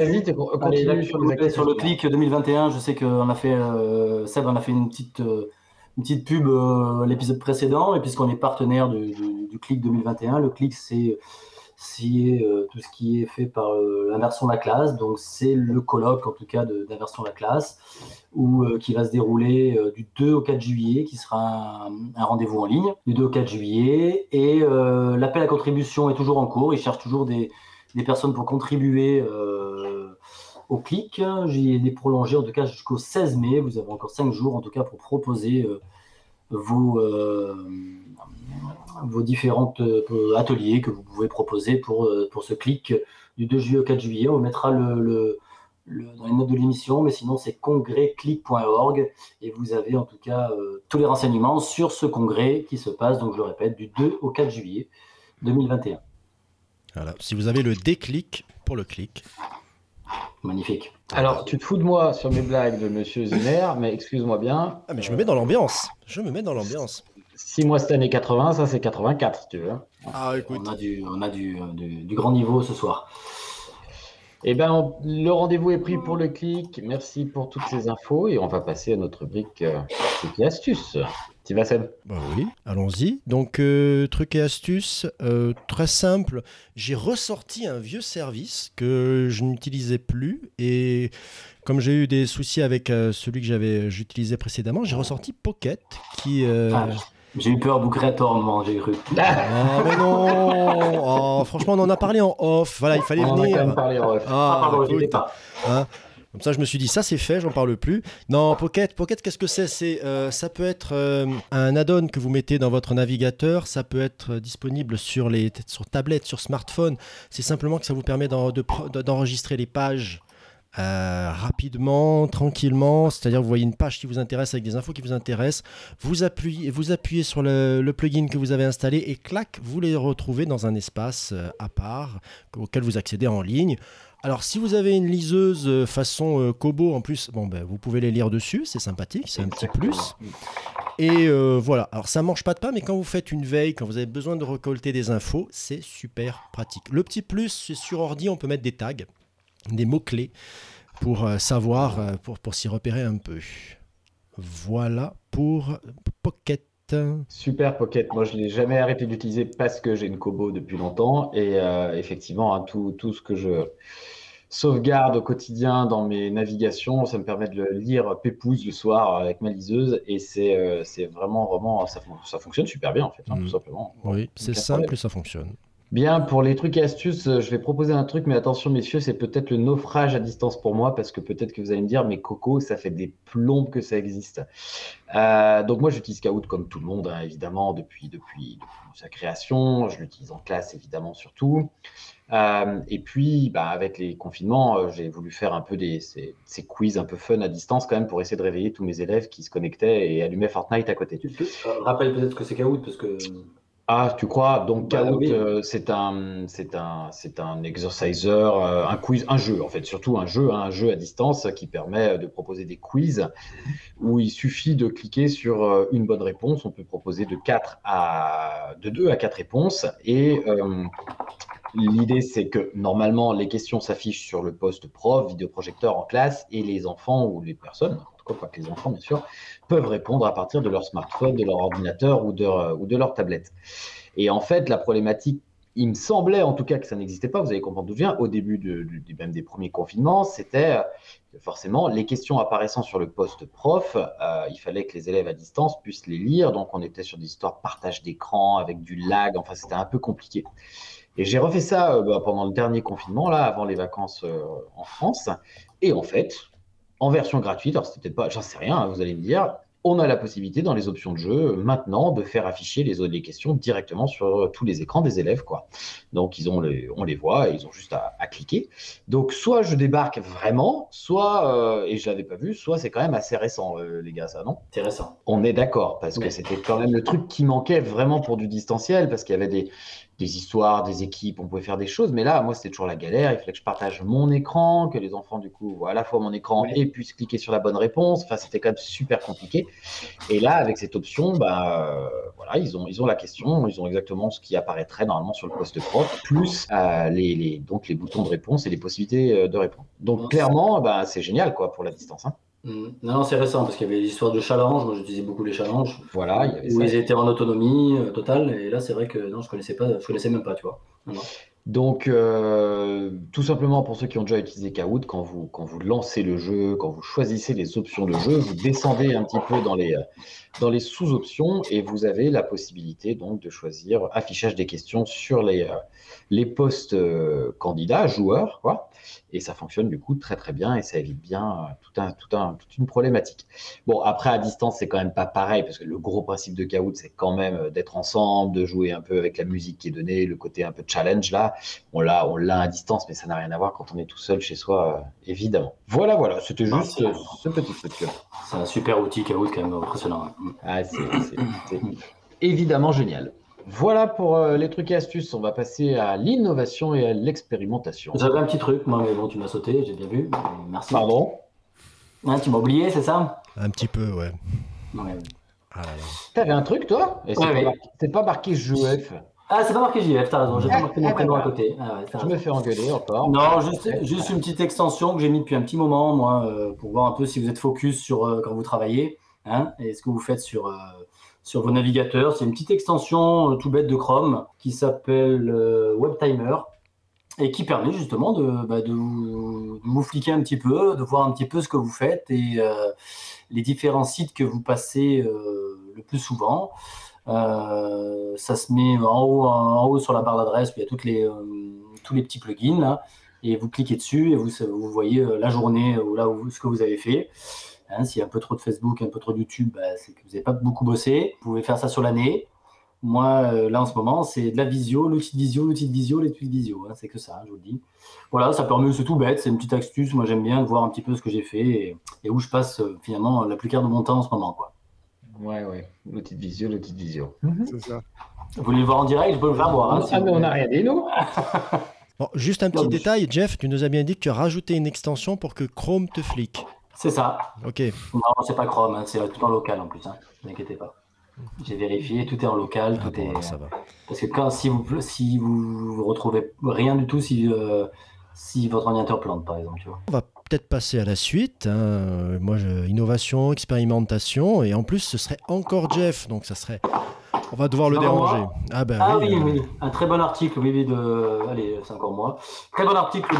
là, sur sur le clic 2021, je sais qu'on a fait, euh, Seb en a fait une petite, euh, une petite pub euh, l'épisode précédent, et puisqu'on est partenaire du, du- du clic 2021, le clic c'est c'est, euh, tout ce qui est fait par euh, Inversion la classe, donc c'est le colloque en tout cas de- d'Inversion la classe, euh, qui va se dérouler euh, du 2 au 4 juillet, qui sera un, rendez-vous en ligne, du 2 au 4 juillet, et l'appel à contribution est toujours en cours, ils cherchent toujours des, personnes pour contribuer au clic. J'y ai prolongés en tout cas jusqu'au 16 mai. Vous avez encore 5 jours en tout cas pour proposer vos, euh, vos différents ateliers que vous pouvez proposer pour, euh, pour ce clic du 2 juillet au 4 juillet. On mettra le, le- dans les notes de l'émission, mais sinon c'est congrèsclic.org et vous avez en tout cas euh, tous les renseignements sur ce congrès qui se passe, donc je le répète, du 2 au 4 juillet 2021. Voilà. Si vous avez le déclic pour le clic. Magnifique. Alors, tu te fous de moi sur mes blagues de Monsieur Zimmer, mais excuse-moi bien. Ah, mais je me mets dans l'ambiance. Je me mets dans l'ambiance. Si moi c'était années 80, ça c'est 84, si tu veux. Ah, On a, du, on a du, du- du grand niveau ce soir. Eh ben, on- le rendez-vous est pris pour le clic. Merci pour toutes ces infos et on va passer à notre rubrique euh, et astuces. Tu vas Seb Bah oui, allons-y. Donc, euh, truc et astuce, euh, très simple. J'ai ressorti un vieux service que je n'utilisais plus. Et comme j'ai eu des soucis avec euh, celui que j'avais j'utilisais précédemment, j'ai ressorti Pocket qui. euh, Ah, J'ai eu peur, tort, moment, j'ai cru. Oh, mais non Oh, Franchement, on en a parlé en off. Voilà, il fallait On en a quand venir. même parlé en off. Ah, Ah, pardon, je l'ai pas. Hein Comme ça, je me suis dit, ça c'est fait, j'en parle plus. Non, Pocket, Pocket, qu'est-ce que c'est? Euh, ça peut être euh, un add-on que vous mettez dans votre navigateur. Ça peut être euh, disponible sur les, sur tablette, sur smartphone. C'est simplement que ça vous permet d'enregistrer les pages. rapidement, tranquillement, c'est-à-dire vous voyez une page qui vous intéresse avec des infos qui vous intéressent, vous appuyez, vous appuyez sur le, plugin que vous avez installé et clac, vous les retrouvez dans un espace à part auquel vous accédez en ligne. Alors, si vous avez une liseuse euh, façon euh, Kobo en plus, bon, ben, vous pouvez les lire dessus, c'est sympathique, c'est un petit plus. Et euh, voilà, alors ça mange pas de pain, mais quand vous faites une veille, quand vous avez besoin de récolter des infos, c'est super pratique. Le petit plus, c'est sur ordi, on peut mettre des tags, des mots-clés pour savoir, pour s'y repérer un peu. Voilà pour Pocket. Super Pocket, moi je l'ai jamais arrêté d'utiliser parce que j'ai une Kobo depuis longtemps et euh, effectivement hein, tout, tout ce que je sauvegarde au quotidien dans mes navigations, ça me permet de le lire pépouze le soir avec ma liseuse et c'est euh, vraiment vraiment ça, fon- ça fonctionne super bien en fait hein, Mm. tout simplement. Oui, c'est simple et ça fonctionne. Bien, pour les trucs et astuces, euh, je vais proposer un truc, mais attention messieurs, c'est peut-être le naufrage à distance pour moi, parce que peut-être que vous allez me dire, mais Coco, ça fait des plombes que ça existe. Euh, donc moi, j'utilise Kahoot comme tout le monde, hein, évidemment, depuis, depuis, sa création. Je l'utilise en classe, évidemment, surtout. Euh, et puis, bah, avec les confinements, j'ai voulu faire un peu des, ces, quiz un peu fun à distance quand même pour essayer de réveiller tous mes élèves qui se connectaient et allumaient Fortnite à côté. Rappelle peut-être que c'est Kahoot parce que. Ah, tu crois? Donc, Bah Kahoot, oui. euh, c'est un, c'est un, c'est un exerciser, euh, un quiz, un jeu, en fait, surtout un jeu, hein, un jeu à distance qui permet de proposer des quiz où il suffit de cliquer sur euh, une bonne réponse. On peut proposer de 4 à, de 2 à 4 réponses. Et euh, l'idée, c'est que normalement, les questions s'affichent sur le poste prof, vidéoprojecteur en classe, et les enfants ou les personnes, en tout cas pas que les enfants, bien sûr, peuvent répondre à partir de leur smartphone, de leur ordinateur ou de, ou de leur tablette. Et en fait, la problématique, il me semblait en tout cas que ça n'existait pas, vous allez comprendre d'où je viens, au début même des premiers confinements, c'était euh, forcément les questions apparaissant sur le poste prof, euh, il fallait que les élèves à distance puissent les lire, donc on était sur des histoires partage d'écran avec du lag, enfin c'était un peu compliqué. Et j'ai refait ça euh, bah, pendant le dernier confinement, là, avant les vacances euh, en France, et en fait, en version gratuite, alors c'était peut-être pas, j'en sais rien, hein, vous allez me dire, on a la possibilité dans les options de jeu euh, maintenant de faire afficher les, les questions directement sur tous les écrans des élèves. Quoi. Donc ils ont les, on les voit et ils ont juste à, à cliquer. Donc soit je débarque vraiment, soit, euh, et je l'avais pas vu, soit c'est quand même assez récent, euh, les gars, ça, non? Intéressant. On est d'accord, parce que c'était quand même le truc qui manquait vraiment pour du distanciel, parce qu'il y avait des, des histoires, des équipes, on pouvait faire des choses, mais là, moi, c'était toujours la galère. Il fallait que je partage mon écran, que les enfants, du coup, voient à la fois mon écran Ouais. et puissent cliquer sur la bonne réponse. Enfin, c'était quand même super compliqué. Et là, avec cette option, bah, euh, voilà, ils ont, ils ont la question, ils ont exactement ce qui apparaîtrait normalement sur le poste prof, plus euh, les, les, donc les boutons de réponse et les possibilités euh, de répondre. Donc, clairement, bah, c'est génial, quoi, pour la distance. hein. Mm. Non, non, c'est récent parce qu'il y avait l'histoire de challenge. Moi, j'utilisais beaucoup les challenges Voilà, il y avait où ça. ils étaient en autonomie euh, totale. Et là, c'est vrai que non, je connaissais pas, je connaissais même pas, tu vois. Donc, euh, tout simplement pour ceux qui ont déjà utilisé Kahoot, quand vous, quand vous lancez le jeu, quand vous choisissez les options de jeu, vous descendez un petit peu dans les, euh, dans les sous-options et vous avez la possibilité donc de choisir affichage des questions sur les, euh, les postes euh, candidats, joueurs, quoi. Et ça fonctionne du coup très très bien et ça évite bien euh, tout un, tout un, toute une problématique. Bon, après à distance, c'est quand même pas pareil parce que le gros principe de Kahoot, c'est quand même euh, d'être ensemble, de jouer un peu avec la musique qui est donnée, le côté un peu challenge là. On l'a, on l'a à distance, mais ça n'a rien à voir quand on est tout seul chez soi, évidemment. Voilà, voilà, c'était Non, juste ce petit truc. C'est un super outil Kahoot quand même impressionnant. Ah, c'est, évidemment génial. Voilà pour euh, les trucs et astuces. On va passer à l'innovation et à l'expérimentation. J'avais un petit truc, moi, mais bon, tu m'as sauté, j'ai bien vu. Merci. Pardon? Hein, tu m'as oublié, c'est ça? Un petit peu, ouais. Ouais. Ah. T'avais un truc, toi? Et c'est, Ouais, pas ouais. marqué, c'est pas marqué JF. Ah, c'est pas marqué JF, t'as raison, j'ai pas Ah, marqué mon ah, prénom à côté. Ah, ouais, Je raison. me fais engueuler encore. Non, juste, juste une petite extension que j'ai mis depuis un petit moment, moi, euh, pour voir un peu si vous êtes focus sur euh, quand vous travaillez, hein, et ce que vous faites sur, euh, sur vos navigateurs. C'est une petite extension euh, tout bête de Chrome qui s'appelle euh, WebTimer et qui permet justement de, bah, de, vous, vous fliquer un petit peu, de voir un petit peu ce que vous faites et les différents sites que vous passez le plus souvent. Ça se met en haut, en haut sur la barre d'adresse il y a toutes les, tous les petits plugins et vous cliquez dessus et vous, vous voyez la journée ou là où, ce que vous avez fait. Hein, S'il y a un peu trop de Facebook, un peu trop de YouTube, bah, c'est que vous n'avez pas beaucoup bossé. Vous pouvez faire ça sur l'année. Moi, euh, là en ce moment, c'est de la visio, l'outil de visio, l'outil de visio, l'outil de visio. hein, c'est que ça, je vous le dis. Voilà, ça permet, c'est tout bête, c'est une petite astuce. Moi, j'aime bien voir un petit peu ce que j'ai fait et, et où je passe euh, finalement la plupart de mon temps en ce moment. Quoi. Ouais, ouais. L'outil de visio, l'outil de visio. C'est ça. Vous voulez le voir en direct, je peux le faire voir. hein, si ah, mais on n'a rien dit, nous Bon, juste un petit détail, Jeff, tu nous as bien dit que tu as rajouté une extension pour que Chrome te flique. C'est ça. Ok, Non, c'est pas Chrome, hein, c'est tout en local en plus. Hein. Ne vous inquiétez pas. J'ai vérifié, tout est en local, Ah tout est. ça va. Parce que quand si vous si vous retrouvez rien du tout, si euh, si votre ordinateur plante par exemple, tu vois. On va peut-être passer à la suite. hein. Moi, je- innovation, expérimentation, et en plus, ce serait encore Jeff, donc ça serait. On va devoir le encore déranger. Ah ben Ah oui. oui, euh, oui, un très bon article, oui, oui, de. Allez, c'est encore moi. Très bon article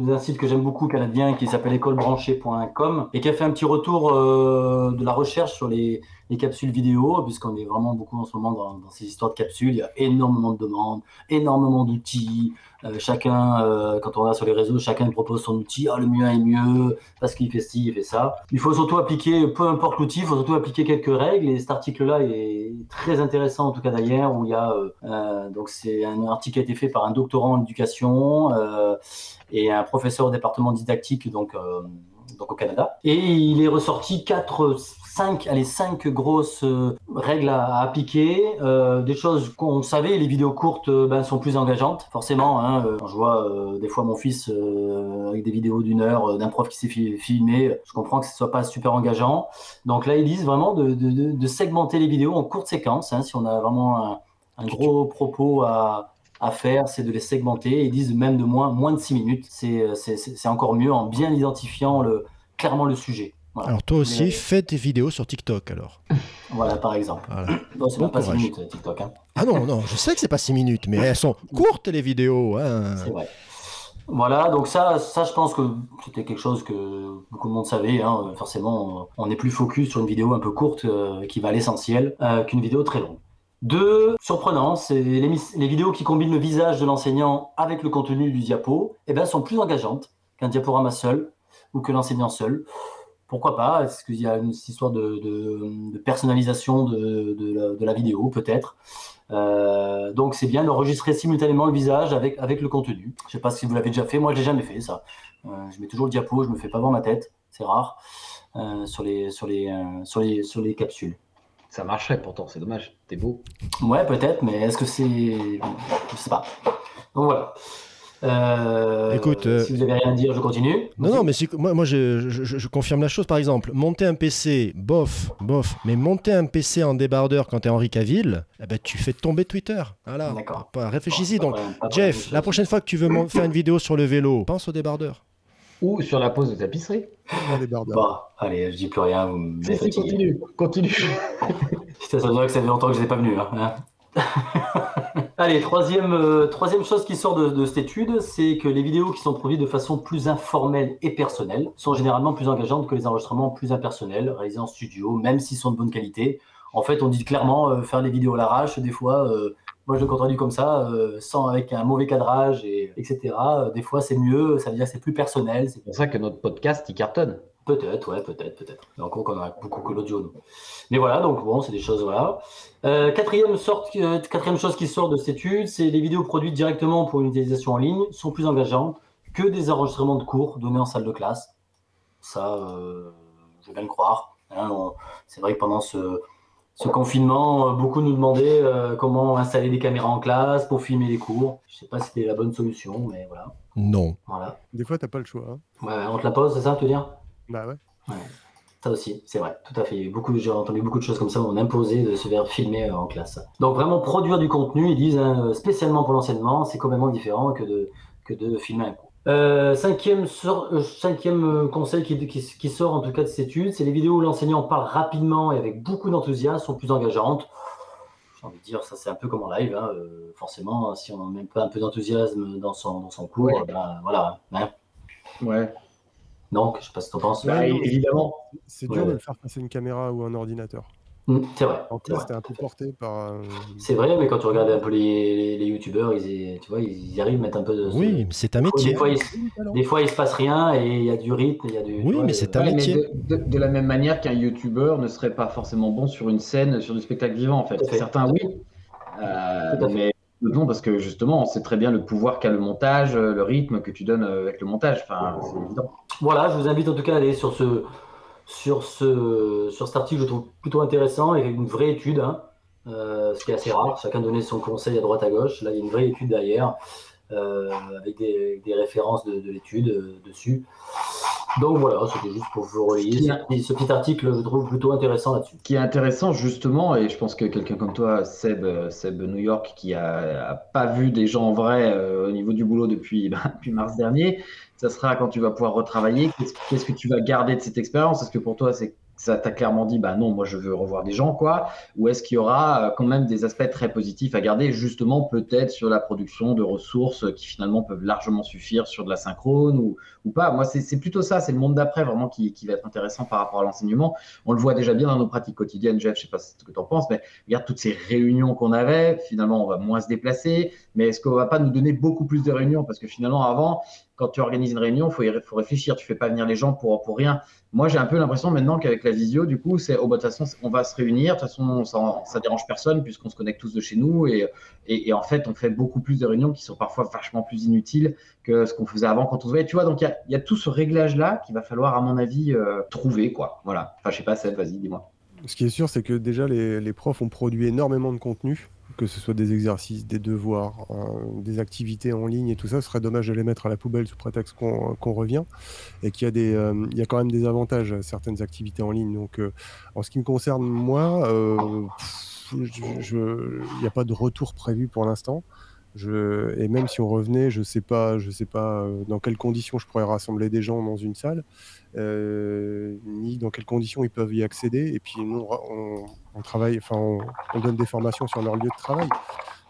d'un site que j'aime beaucoup, canadien, qui s'appelle écolebranchée.com et qui a fait un petit retour euh, de la recherche sur les, les capsules vidéo, puisqu'on est vraiment beaucoup en ce moment dans, ces histoires de capsules. Il y a énormément de demandes, énormément d'outils. Euh, chacun, euh, quand on va sur les réseaux, chacun propose son outil. Ah, le mien est mieux, parce qu'il fait ci, il fait ça. Il faut surtout appliquer, peu importe l'outil, il faut surtout appliquer quelques règles. Et cet article-là est très intéressant, en tout cas d'ailleurs, où il y a. euh, donc, c'est un article qui a été fait par un doctorant en éducation et un professeur au département didactique, donc. donc au Canada. Et il est ressorti quatre, cinq, allez, cinq grosses euh, règles à, à appliquer. Euh, des choses qu'on savait, les vidéos courtes euh, ben, sont plus engageantes, forcément. Hein, quand je vois euh, des fois mon fils euh, avec des vidéos d'une heure d'un prof qui s'est fi- filmé, je comprends que ce soit pas super engageant. Donc là, ils disent vraiment de, de- de- de segmenter les vidéos en courtes séquences. hein, si on a vraiment un, un gros propos à, à faire, c'est de les segmenter. Ils disent même de moins, moins de 6 minutes. C'est encore mieux en bien identifiant le, clairement le sujet. Voilà. Alors toi aussi, Mais- fais tes vidéos sur TikTok alors. Voilà, par exemple. Voilà. C'est Bon pas 6 courage. minutes, euh, TikTok. hein. Ah non, non, je sais que c'est pas 6 minutes, mais elles sont courtes les vidéos. hein. C'est vrai. Voilà, donc ça, ça, je pense que c'était quelque chose que beaucoup de monde savait. hein. Forcément, on est plus focus sur une vidéo un peu courte euh, qui va à l'essentiel euh, qu'une vidéo très longue. Deux, surprenant, c'est les, les vidéos qui combinent le visage de l'enseignant avec le contenu du diapo, eh ben, sont plus engageantes qu'un diaporama seul ou que l'enseignant seul. Pourquoi pas Est-ce qu'il y a une histoire de, de- de personnalisation de, de la, de la vidéo, peut-être Euh, Donc c'est bien d'enregistrer simultanément le visage avec, avec le contenu. Je ne sais pas si vous l'avez déjà fait, moi je l'ai jamais fait ça. Euh, je mets toujours le diapo, je me fais pas voir ma tête, c'est rare, euh, sur, les, sur, les, sur, les, sur les capsules. Ça marcherait pourtant, c'est dommage. T'es beau. Ouais, peut-être, mais est-ce que c'est. Je sais pas. Donc voilà. Euh, Écoute, euh, si vous avez rien à dire, je continue. Non, non, mais moi, moi je, je- je- je confirme la chose. Par exemple, monter un PC, bof, bof. Mais monter un PC en débardeur quand t'es Henri Cavill, eh ben, tu fais tomber Twitter. Voilà. D'accord. Réfléchis-y. Donc, Jeff, la prochaine fois que tu veux faire une vidéo sur le vélo, pense au débardeur. Ou sur la pause de tapisserie. Bon, allez, je dis plus rien, vous me Si, si, continue, continue. Ça dirait que ça fait longtemps que je n'ai pas venu. Hein. Allez, troisième, euh, troisième chose qui sort de, cette étude, c'est que les vidéos qui sont produites de façon plus informelle et personnelle sont généralement plus engageantes que les enregistrements plus impersonnels, réalisés en studio, même s'ils sont de bonne qualité. En fait, on dit clairement euh, faire les vidéos à l'arrache, des fois, euh, moi je le traduis comme ça, sans avec un mauvais cadrage, et, etc. Des fois, c'est mieux, ça veut dire que c'est plus personnel, c'est C'est pour ça que notre podcast, il cartonne. Peut-être, ouais, peut-être, peut-être. Encore qu'on a beaucoup que l'audio, nous. Mais voilà, donc bon, c'est des choses, voilà. Euh, quatrième, sorte, euh, quatrième chose qui sort de cette étude, c'est les vidéos produites directement pour une utilisation en ligne sont plus engageantes que des enregistrements de cours donnés en salle de classe. Ça, euh, je veux bien le croire. hein. On- c'est vrai que pendant ce, ce confinement, euh, beaucoup nous demandaient euh, comment installer des caméras en classe pour filmer les cours. Je sais pas si c'était la bonne solution, mais voilà. Non. voilà. Des fois, t'as pas le choix. hein. Ouais, on te la pose, c'est ça, te dire? Bah ouais. Ça aussi, c'est vrai, tout à fait. Beaucoup, j'ai entendu beaucoup de choses comme ça, on imposé de se faire filmer euh, en classe. Donc vraiment produire du contenu, ils disent hein, spécialement pour l'enseignement, c'est complètement différent que de, que de filmer un cours. Euh, cinquième, sort- euh, cinquième euh, conseil qui, qui, qui sort en tout cas de cette étude, c'est les vidéos où l'enseignant parle rapidement et avec beaucoup d'enthousiasme sont plus engageantes. J'ai envie de dire, ça c'est un peu comme en live, hein, euh, forcément, si on met pas un peu d'enthousiasme dans son, dans son cours, Ouais. ben, voilà. hein. Ouais. Donc, je sais pas ce que tu en penses. Ouais, Bah, non, mais évidemment. C'est dur Ouais. de le faire passer une caméra ou un ordinateur. Hmm, c'est vrai. T'es un peu porté par. euh, C'est vrai, mais quand tu regardes un peu les, les, les youtubeurs, ils, tu vois, ils arrivent à mettre un peu de. Oui, mais c'est un Des métier. fois, il, des fois, il se passe rien et il y a du rythme, il y a du. Oui, vois, mais c'est un Ouais, mais métier. de, de- de la même manière qu'un youtubeur ne serait pas forcément bon sur une scène, sur du spectacle vivant, en fait. Fait. Certains, oui. Euh, Tout non, parce que justement, on sait très bien le pouvoir qu'a le montage, euh, le rythme que tu donnes euh, avec le montage. Enfin, c'est évident. Voilà, je vous invite en tout cas à aller sur ce, sur ce, sur cet article, je trouve plutôt intéressant et avec une vraie étude, hein, euh, ce qui est assez rare. Chacun donnait son conseil à droite à gauche. Là, il y a une vraie étude derrière, euh, avec des, des références de, de l'étude euh, dessus. Donc voilà, c'était juste pour vous relayer ce, petit- ce petit article, je trouve plutôt intéressant là-dessus. Qui est intéressant, justement, et je pense que quelqu'un comme toi, Seb, Seb New York, qui a, a pas vu des gens en vrai euh, au niveau du boulot depuis, ben, depuis mars dernier, ça sera quand tu vas pouvoir retravailler. Qu'est-ce qu'est-ce que tu vas garder de cette expérience? Est-ce que pour toi, c'est ça t'a clairement dit, bah non, moi je veux revoir des gens, quoi Ou est-ce qu'il y aura euh, quand même des aspects très positifs à garder, justement, peut-être sur la production de ressources qui finalement peuvent largement suffire sur de la synchrone ou, ou pas? Moi, c'est plutôt ça, c'est le monde d'après vraiment qui, qui va être intéressant par rapport à l'enseignement. On le voit déjà bien dans nos pratiques quotidiennes, Jeff, je sais pas ce que tu en penses, mais regarde toutes ces réunions qu'on avait, finalement on va moins se déplacer, mais est-ce qu'on va pas nous donner beaucoup plus de réunions? Parce que finalement avant, quand tu organises une réunion, il faut, faut réfléchir. Tu fais pas venir les gens pour, pour rien. Moi, j'ai un peu l'impression maintenant qu'avec la visio, du coup, c'est, oh, bah, de toute façon, on va se réunir. De toute façon, ça, ça dérange personne puisqu'on se connecte tous de chez nous. Et, et, en fait, on fait beaucoup plus de réunions qui sont parfois vachement plus inutiles que ce qu'on faisait avant quand on se voyait. Tu vois, donc il y a, tout ce réglage-là qu'il va falloir, à mon avis, euh, trouver, quoi. Voilà. Enfin, je sais pas, Seb, vas-y, dis-moi. Ce qui est sûr, c'est que déjà les, les profs ont produit énormément de contenu, que ce soit des exercices, des devoirs, euh, des activités en ligne et tout ça. Ce serait dommage de les mettre à la poubelle sous prétexte qu'on qu'on revient et qu'il y, a des, euh, y a quand même des avantages à certaines activités en ligne. Donc, euh, en ce qui me concerne, moi, euh, il n'y a pas de retour prévu pour l'instant. Et même si on revenait, je sais pas, je sais pas euh, dans quelles conditions je pourrais rassembler des gens dans une salle, euh, ni dans quelles conditions ils peuvent y accéder. Et puis nous, on, travaille, enfin, on donne des formations sur leur lieu de travail.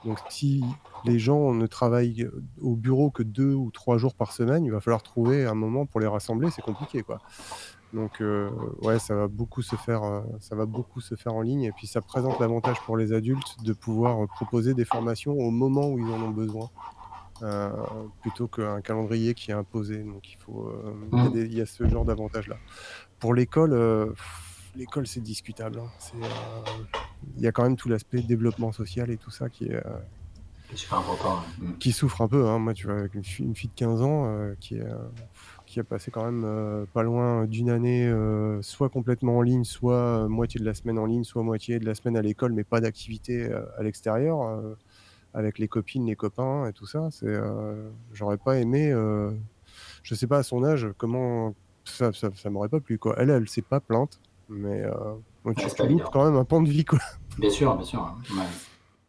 Donc si les gens ne travaillent au bureau que deux ou trois jours par semaine, il va falloir trouver un moment pour les rassembler. C'est compliqué, quoi. Donc euh, ouais, ça va beaucoup se faire, euh, ça va beaucoup se faire en ligne. Et puis ça présente l'avantage pour les adultes de pouvoir proposer des formations au moment où ils en ont besoin, euh, plutôt qu'un calendrier qui est imposé. Donc il faut, il y a Mm. y, a ce genre d'avantage là. Pour l'école, l'école c'est discutable. hein. Il y a quand même tout l'aspect développement social et tout ça qui est, qui souffre un peu. hein. Moi, tu vois, avec une fille, une fille de 15 ans euh, qui, est, euh, qui a passé quand même euh, pas loin d'une année, euh, soit complètement en ligne, soit euh, moitié de la semaine en ligne, soit moitié de la semaine à l'école, mais pas d'activité à l'extérieur, euh, avec les copines, les copains et tout ça. C'est, euh, j'aurais pas aimé, euh, je sais pas à son âge, comment ça, ça, ça m'aurait pas plu. Quoi. Elle, elle s'est pas plainte, mais euh, tu, Ouais, c'est tu loupes quand même un pan de vie. Quoi. Bien sûr, bien sûr. hein. Ouais.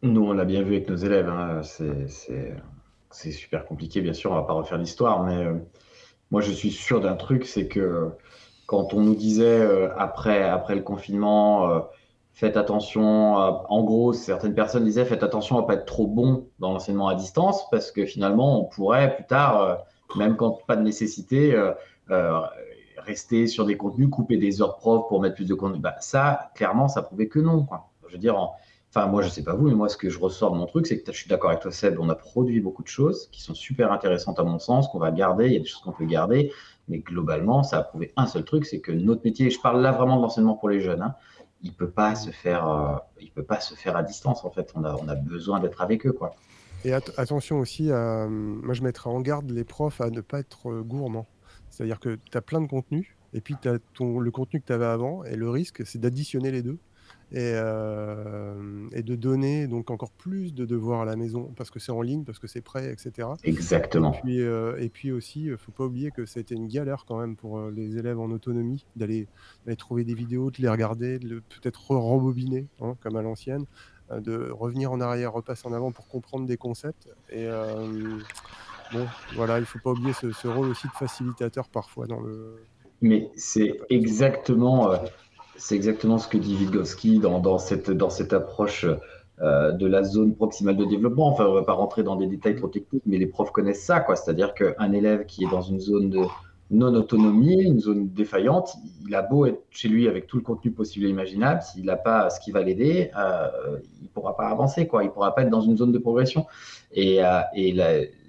Nous, on l'a bien vu avec nos élèves. hein. C'est, c'est, c'est super compliqué, bien sûr. On va pas refaire l'histoire, mais euh, moi, je suis sûr d'un truc, c'est que quand on nous disait euh, après, après le confinement, euh, faites attention. en gros, certaines personnes disaient faites attention à pas être trop bon dans l'enseignement à distance, parce que finalement, on pourrait plus tard, euh, même quand pas de nécessité, rester sur des contenus, couper des heures prof pour mettre plus de contenu. Bah, ça, clairement, ça prouvait que non. Je veux dire, en- Moi, je sais pas vous, mais moi, ce que je ressors de mon truc, c'est que je suis d'accord avec toi, Seb. On a produit beaucoup de choses qui sont super intéressantes à mon sens, qu'on va garder. Il y a des choses qu'on peut garder, mais globalement, ça a prouvé un seul truc, c'est que notre métier, et je parle là vraiment de l'enseignement pour les jeunes, hein, il peut pas se faire, euh, il peut pas se faire à distance. En fait, on a, besoin d'être avec eux, quoi. Et at- attention aussi, moi je mettrais en garde les profs à ne pas être euh, gourmands. C'est-à-dire que tu as plein de contenus, et puis tu as ton, le contenu que tu avais avant, et le risque, c'est d'additionner les deux. Et, euh, et de donner donc encore plus de devoirs à la maison parce que c'est en ligne, parce que c'est prêt, etc. Exactement. Et puis, euh, et puis aussi, il faut pas oublier que ça a été une galère quand même pour euh, les élèves en autonomie d'aller trouver des vidéos, de les regarder, de le- peut-être rembobiner, hein, comme à l'ancienne, euh, de revenir en arrière, repasser en avant pour comprendre des concepts. Et euh, bon, voilà, il faut pas oublier ce, ce rôle aussi de facilitateur parfois dans le. Mais c'est exactement, euh, c'est exactement ce que dit Vygotsky dans, dans, cette, dans cette approche euh, de la zone proximale de développement. Enfin, on va pas rentrer dans des détails trop techniques, mais les profs connaissent ça. C'est-à-dire qu'un élève qui est dans une zone de non-autonomie, une zone défaillante, il a beau être chez lui avec tout le contenu possible et imaginable, s'il n'a pas ce qui va l'aider, euh, il ne pourra pas avancer, quoi. Il ne pourra pas être dans une zone de progression. Et, euh, et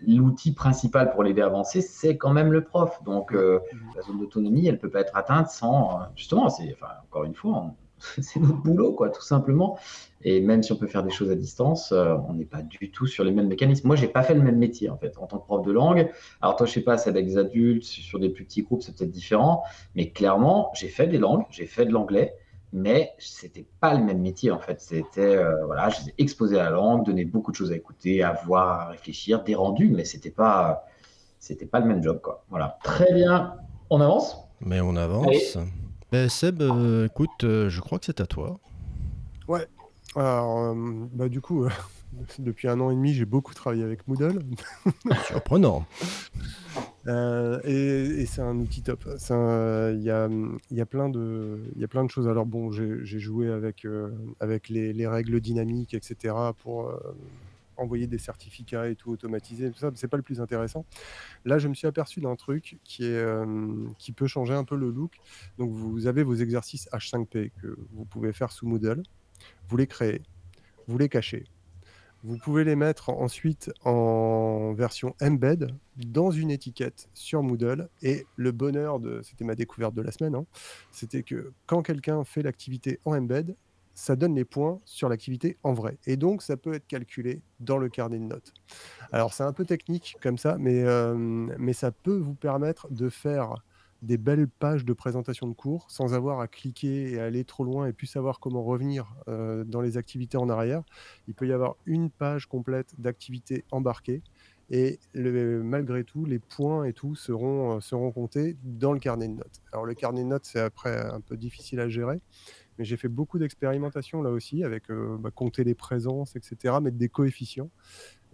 l'outil principal pour l'aider à avancer, c'est quand même le prof. Donc, euh, la zone d'autonomie, elle ne peut pas être atteinte sans. Justement, enfin, encore une fois, on- c'est notre boulot, quoi, tout simplement. Et même si on peut faire des choses à distance, euh, on n'est pas du tout sur les mêmes mécanismes. Moi, j'ai pas fait le même métier, en fait, en tant que prof de langue. Alors, toi, je sais pas, c'est avec des adultes, sur des plus petits groupes, c'est peut-être différent. Mais clairement, j'ai fait des langues, j'ai fait de l'anglais, mais c'était pas le même métier, en fait. C'était, euh, voilà, je les ai exposés à la langue, donné beaucoup de choses à écouter, à voir, à réfléchir, des rendus, mais c'était pas, c'était pas le même job, quoi. Voilà. Très bien. On avance? Mais on avance. Ben, Seb, euh, écoute, euh, je crois que c'est à toi. Alors, euh, bah, du coup, depuis un an et demi, j'ai beaucoup travaillé avec Moodle. Surprenant. Euh, et et c'est un outil top. Il y a, y, a plein de- y a plein de choses. Alors bon, j'ai joué avec, euh, avec les, les règles dynamiques, etc. pour envoyer des certificats et tout automatisé. Tout ça, c'est pas le plus intéressant. Là, je me suis aperçu d'un truc qui, est, euh, qui peut changer un peu le look. Donc, vous avez vos exercices H5P que vous pouvez faire sous Moodle. Vous les créez, vous les cachez. Vous pouvez les mettre ensuite en version embed dans une étiquette sur Moodle. Et le bonheur de, c'était ma découverte de la semaine, hein, c'était que quand quelqu'un fait l'activité en embed, ça donne les points sur l'activité en vrai. Et donc, ça peut être calculé dans le carnet de notes. Alors, c'est un peu technique comme ça, mais, euh, mais ça peut vous permettre de faire des belles pages de présentation de cours sans avoir à cliquer et aller trop loin et puis savoir comment revenir euh, dans les activités en arrière. Il peut y avoir une page complète d'activités embarquées et malgré tout, les points et tout seront, euh, seront comptés dans le carnet de notes. Alors le carnet de notes, c'est après un peu difficile à gérer, mais j'ai fait beaucoup d'expérimentations là aussi avec euh, bah, compter les présences, etc., mettre des coefficients.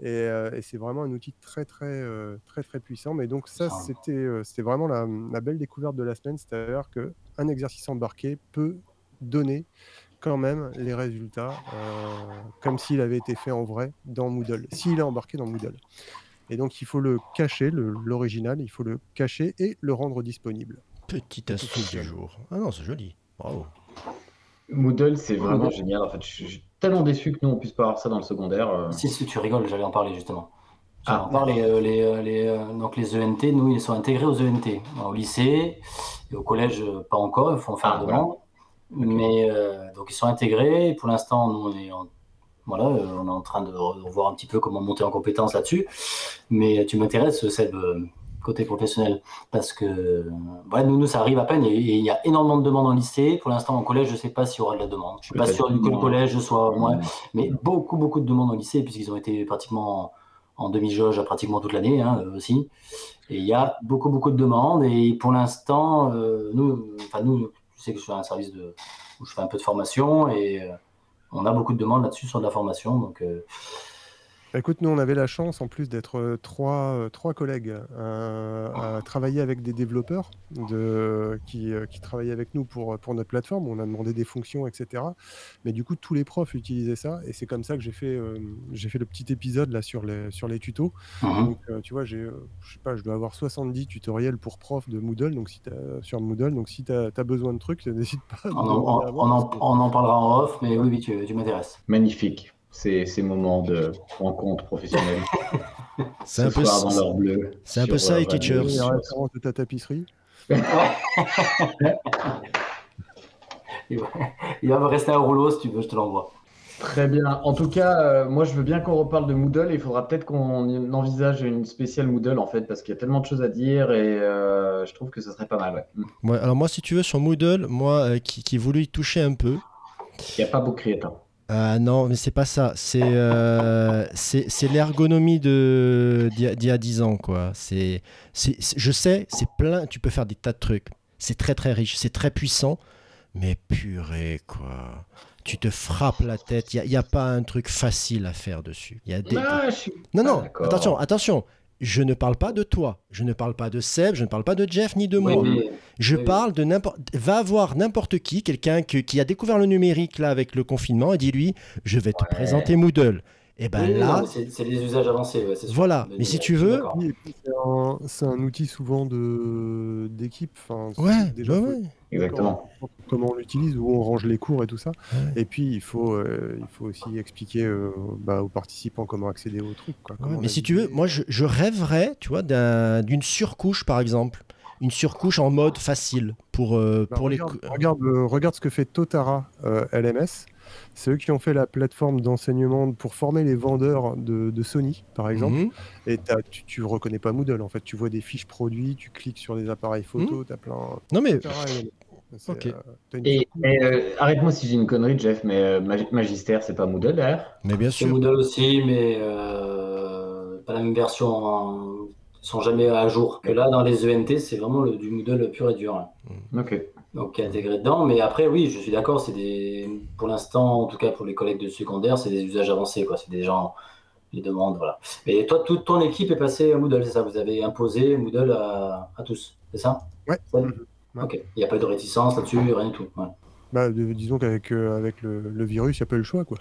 Et, euh, et c'est vraiment un outil très très euh, très très puissant. Mais donc ça, c'était c'était vraiment la, la belle découverte de la semaine, c'est-à-dire que un exercice embarqué peut donner quand même les résultats comme s'il avait été fait en vrai dans Moodle, s'il est embarqué dans Moodle. Et donc il faut le cacher, l'original, il faut le cacher et le rendre disponible. Petite astuce du jour. Ah non, c'est joli. Bravo. Moodle, c'est vraiment génial. En fait, je suis tellement déçu que nous, on puisse pas avoir ça dans le secondaire. euh. Si, si tu rigoles, j'allais en parler justement. J'allais Ah. en parler. euh, les, euh, les, euh, donc les ENT, nous, ils sont intégrés aux ENT. Au lycée et au collège, pas encore, il faut en faire Ah, la voilà. Mais donc ils sont intégrés. Pour l'instant, nous, on est en, voilà, euh, on est en train de revoir un petit peu comment monter en compétence là-dessus. Mais tu m'intéresses, Seb, côté professionnel, parce que voilà, nous, nous, ça arrive à peine. Et il y a énormément de demandes en lycée. Pour l'instant, en collège, je ne sais pas s'il y aura de la demande. Je suis pas sûr du que le collège soit moins mais beaucoup, beaucoup de demandes au lycée, puisqu'ils ont été pratiquement en demi-jauge pratiquement toute l'année hein, aussi. Et il y a beaucoup, beaucoup de demandes. Et pour l'instant, euh, nous, enfin nous, tu sais que je fais un service de, où je fais un peu de formation et euh, on a beaucoup de demandes là-dessus sur de la formation. Donc, euh, Écoute, nous, on avait la chance en plus d'être euh, trois, euh, trois collègues euh, à travailler avec des développeurs de, qui, qui travaillaient avec nous pour, pour notre plateforme. On a demandé des fonctions, etc. Mais du coup, tous les profs utilisaient ça. Et c'est comme ça que j'ai fait, euh, j'ai fait le petit épisode là sur les, sur les tutos. mhm. Donc, euh, tu vois, j'ai, je sais pas, je dois avoir 70 tutoriels pour profs de Moodle, donc si sur Moodle. Donc, si tu as, besoin de trucs, n'hésite pas on, en, on- en- on parlera en off, mais oui, oui, tu, tu m'intéresses. Magnifique. Ces, ces moments de rencontre professionnelle. C'est Ce un peu ça. c'est un sur, peu ça, euh, et les sur- références de ta tapisserie. Il va, me rester un rouleau si tu veux, je te l'envoie. Très bien. En tout cas, euh, moi, je veux bien qu'on reparle de Moodle. Il faudra peut-être qu'on envisage une spéciale Moodle, en fait, parce qu'il y a tellement de choses à dire et euh, je trouve que ce serait pas mal. ouais. Mm. Ouais, alors moi, si tu veux, sur Moodle, moi euh, qui, qui voulais y toucher un peu, Il n'y a pas beaucoup de créateurs. Ah non, mais c'est pas ça. C'est euh, c'est c'est l'ergonomie de d'il y, a- d'il y a 10 ans, quoi. C'est je sais, c'est plein. Tu peux faire des tas de trucs. C'est très très riche, c'est très puissant, mais purée, quoi. Tu te frappes la tête. Il n'y a, pas un truc facile à faire dessus. Il y a des, Ah, je suis non, non, attention, attention. Je ne parle pas de toi. Je ne parle pas de Seb. Je ne parle pas de Jeff ni de moi. Oui, Je Oui, parle de n'importe. Va voir n'importe qui, quelqu'un que- qui a découvert le numérique là avec le confinement et dis-lui Je vais te présenter Moodle. Et ben oui, oui, non, là, c'est des usages avancés. ouais, c'est sûr. Voilà. Mais- Mais si tu veux- d'accord. Oui, et puis c'est un, outil souvent de d'équipe. Enfin, ouais, déjà ouais, faut- ouais. Exactement. comment on l'utilise, où on range les cours et tout ça. Ouais. Et puis il faut, euh, il faut aussi expliquer euh, bah, aux participants comment accéder au truc. quoi, Ouais, comment mais si tu veux, moi je, je rêverais, tu vois, d'un- d'une surcouche par exemple. Une surcouche en mode facile pour, euh, Bah, pour les. regarde, cou- regarde, euh, regarde ce que fait Totara euh, LMS. C'est eux qui ont fait la plateforme d'enseignement pour former les vendeurs de, de Sony, par exemple. Mhm. Et tu, tu reconnais pas Moodle. En fait, tu vois des fiches produits, tu cliques sur des appareils photo, Mhm. tu as plein. Non mais Totara LMS. C'est, Ok. euh, Et, et, euh, arrête-moi si j'ai une connerie, Jeff, mais euh, Mag- Magister, c'est pas Moodle derrière mais bien C'est sûr. Moodle aussi, mais euh, pas la même version. Ils sont jamais à jour. Que là, dans les ENT, c'est vraiment le- du Moodle pur et dur. hein. Ok. Donc, qui est intégré dedans. Mais après, oui, je suis d'accord. C'est des, pour l'instant, en tout cas pour les collègues de secondaire, c'est des usages avancés. Quoi. C'est des gens, les demandes, voilà. Et toi, toute ton équipe est passée à Moodle, c'est ça? Vous avez imposé Moodle à, à tous, c'est ça? Ouais. Ok. Il n'y a pas de réticence là-dessus, rien du tout. Ouais. Bah, de- disons qu'avec euh, avec le, le virus, il n'y a pas eu le choix. Quoi.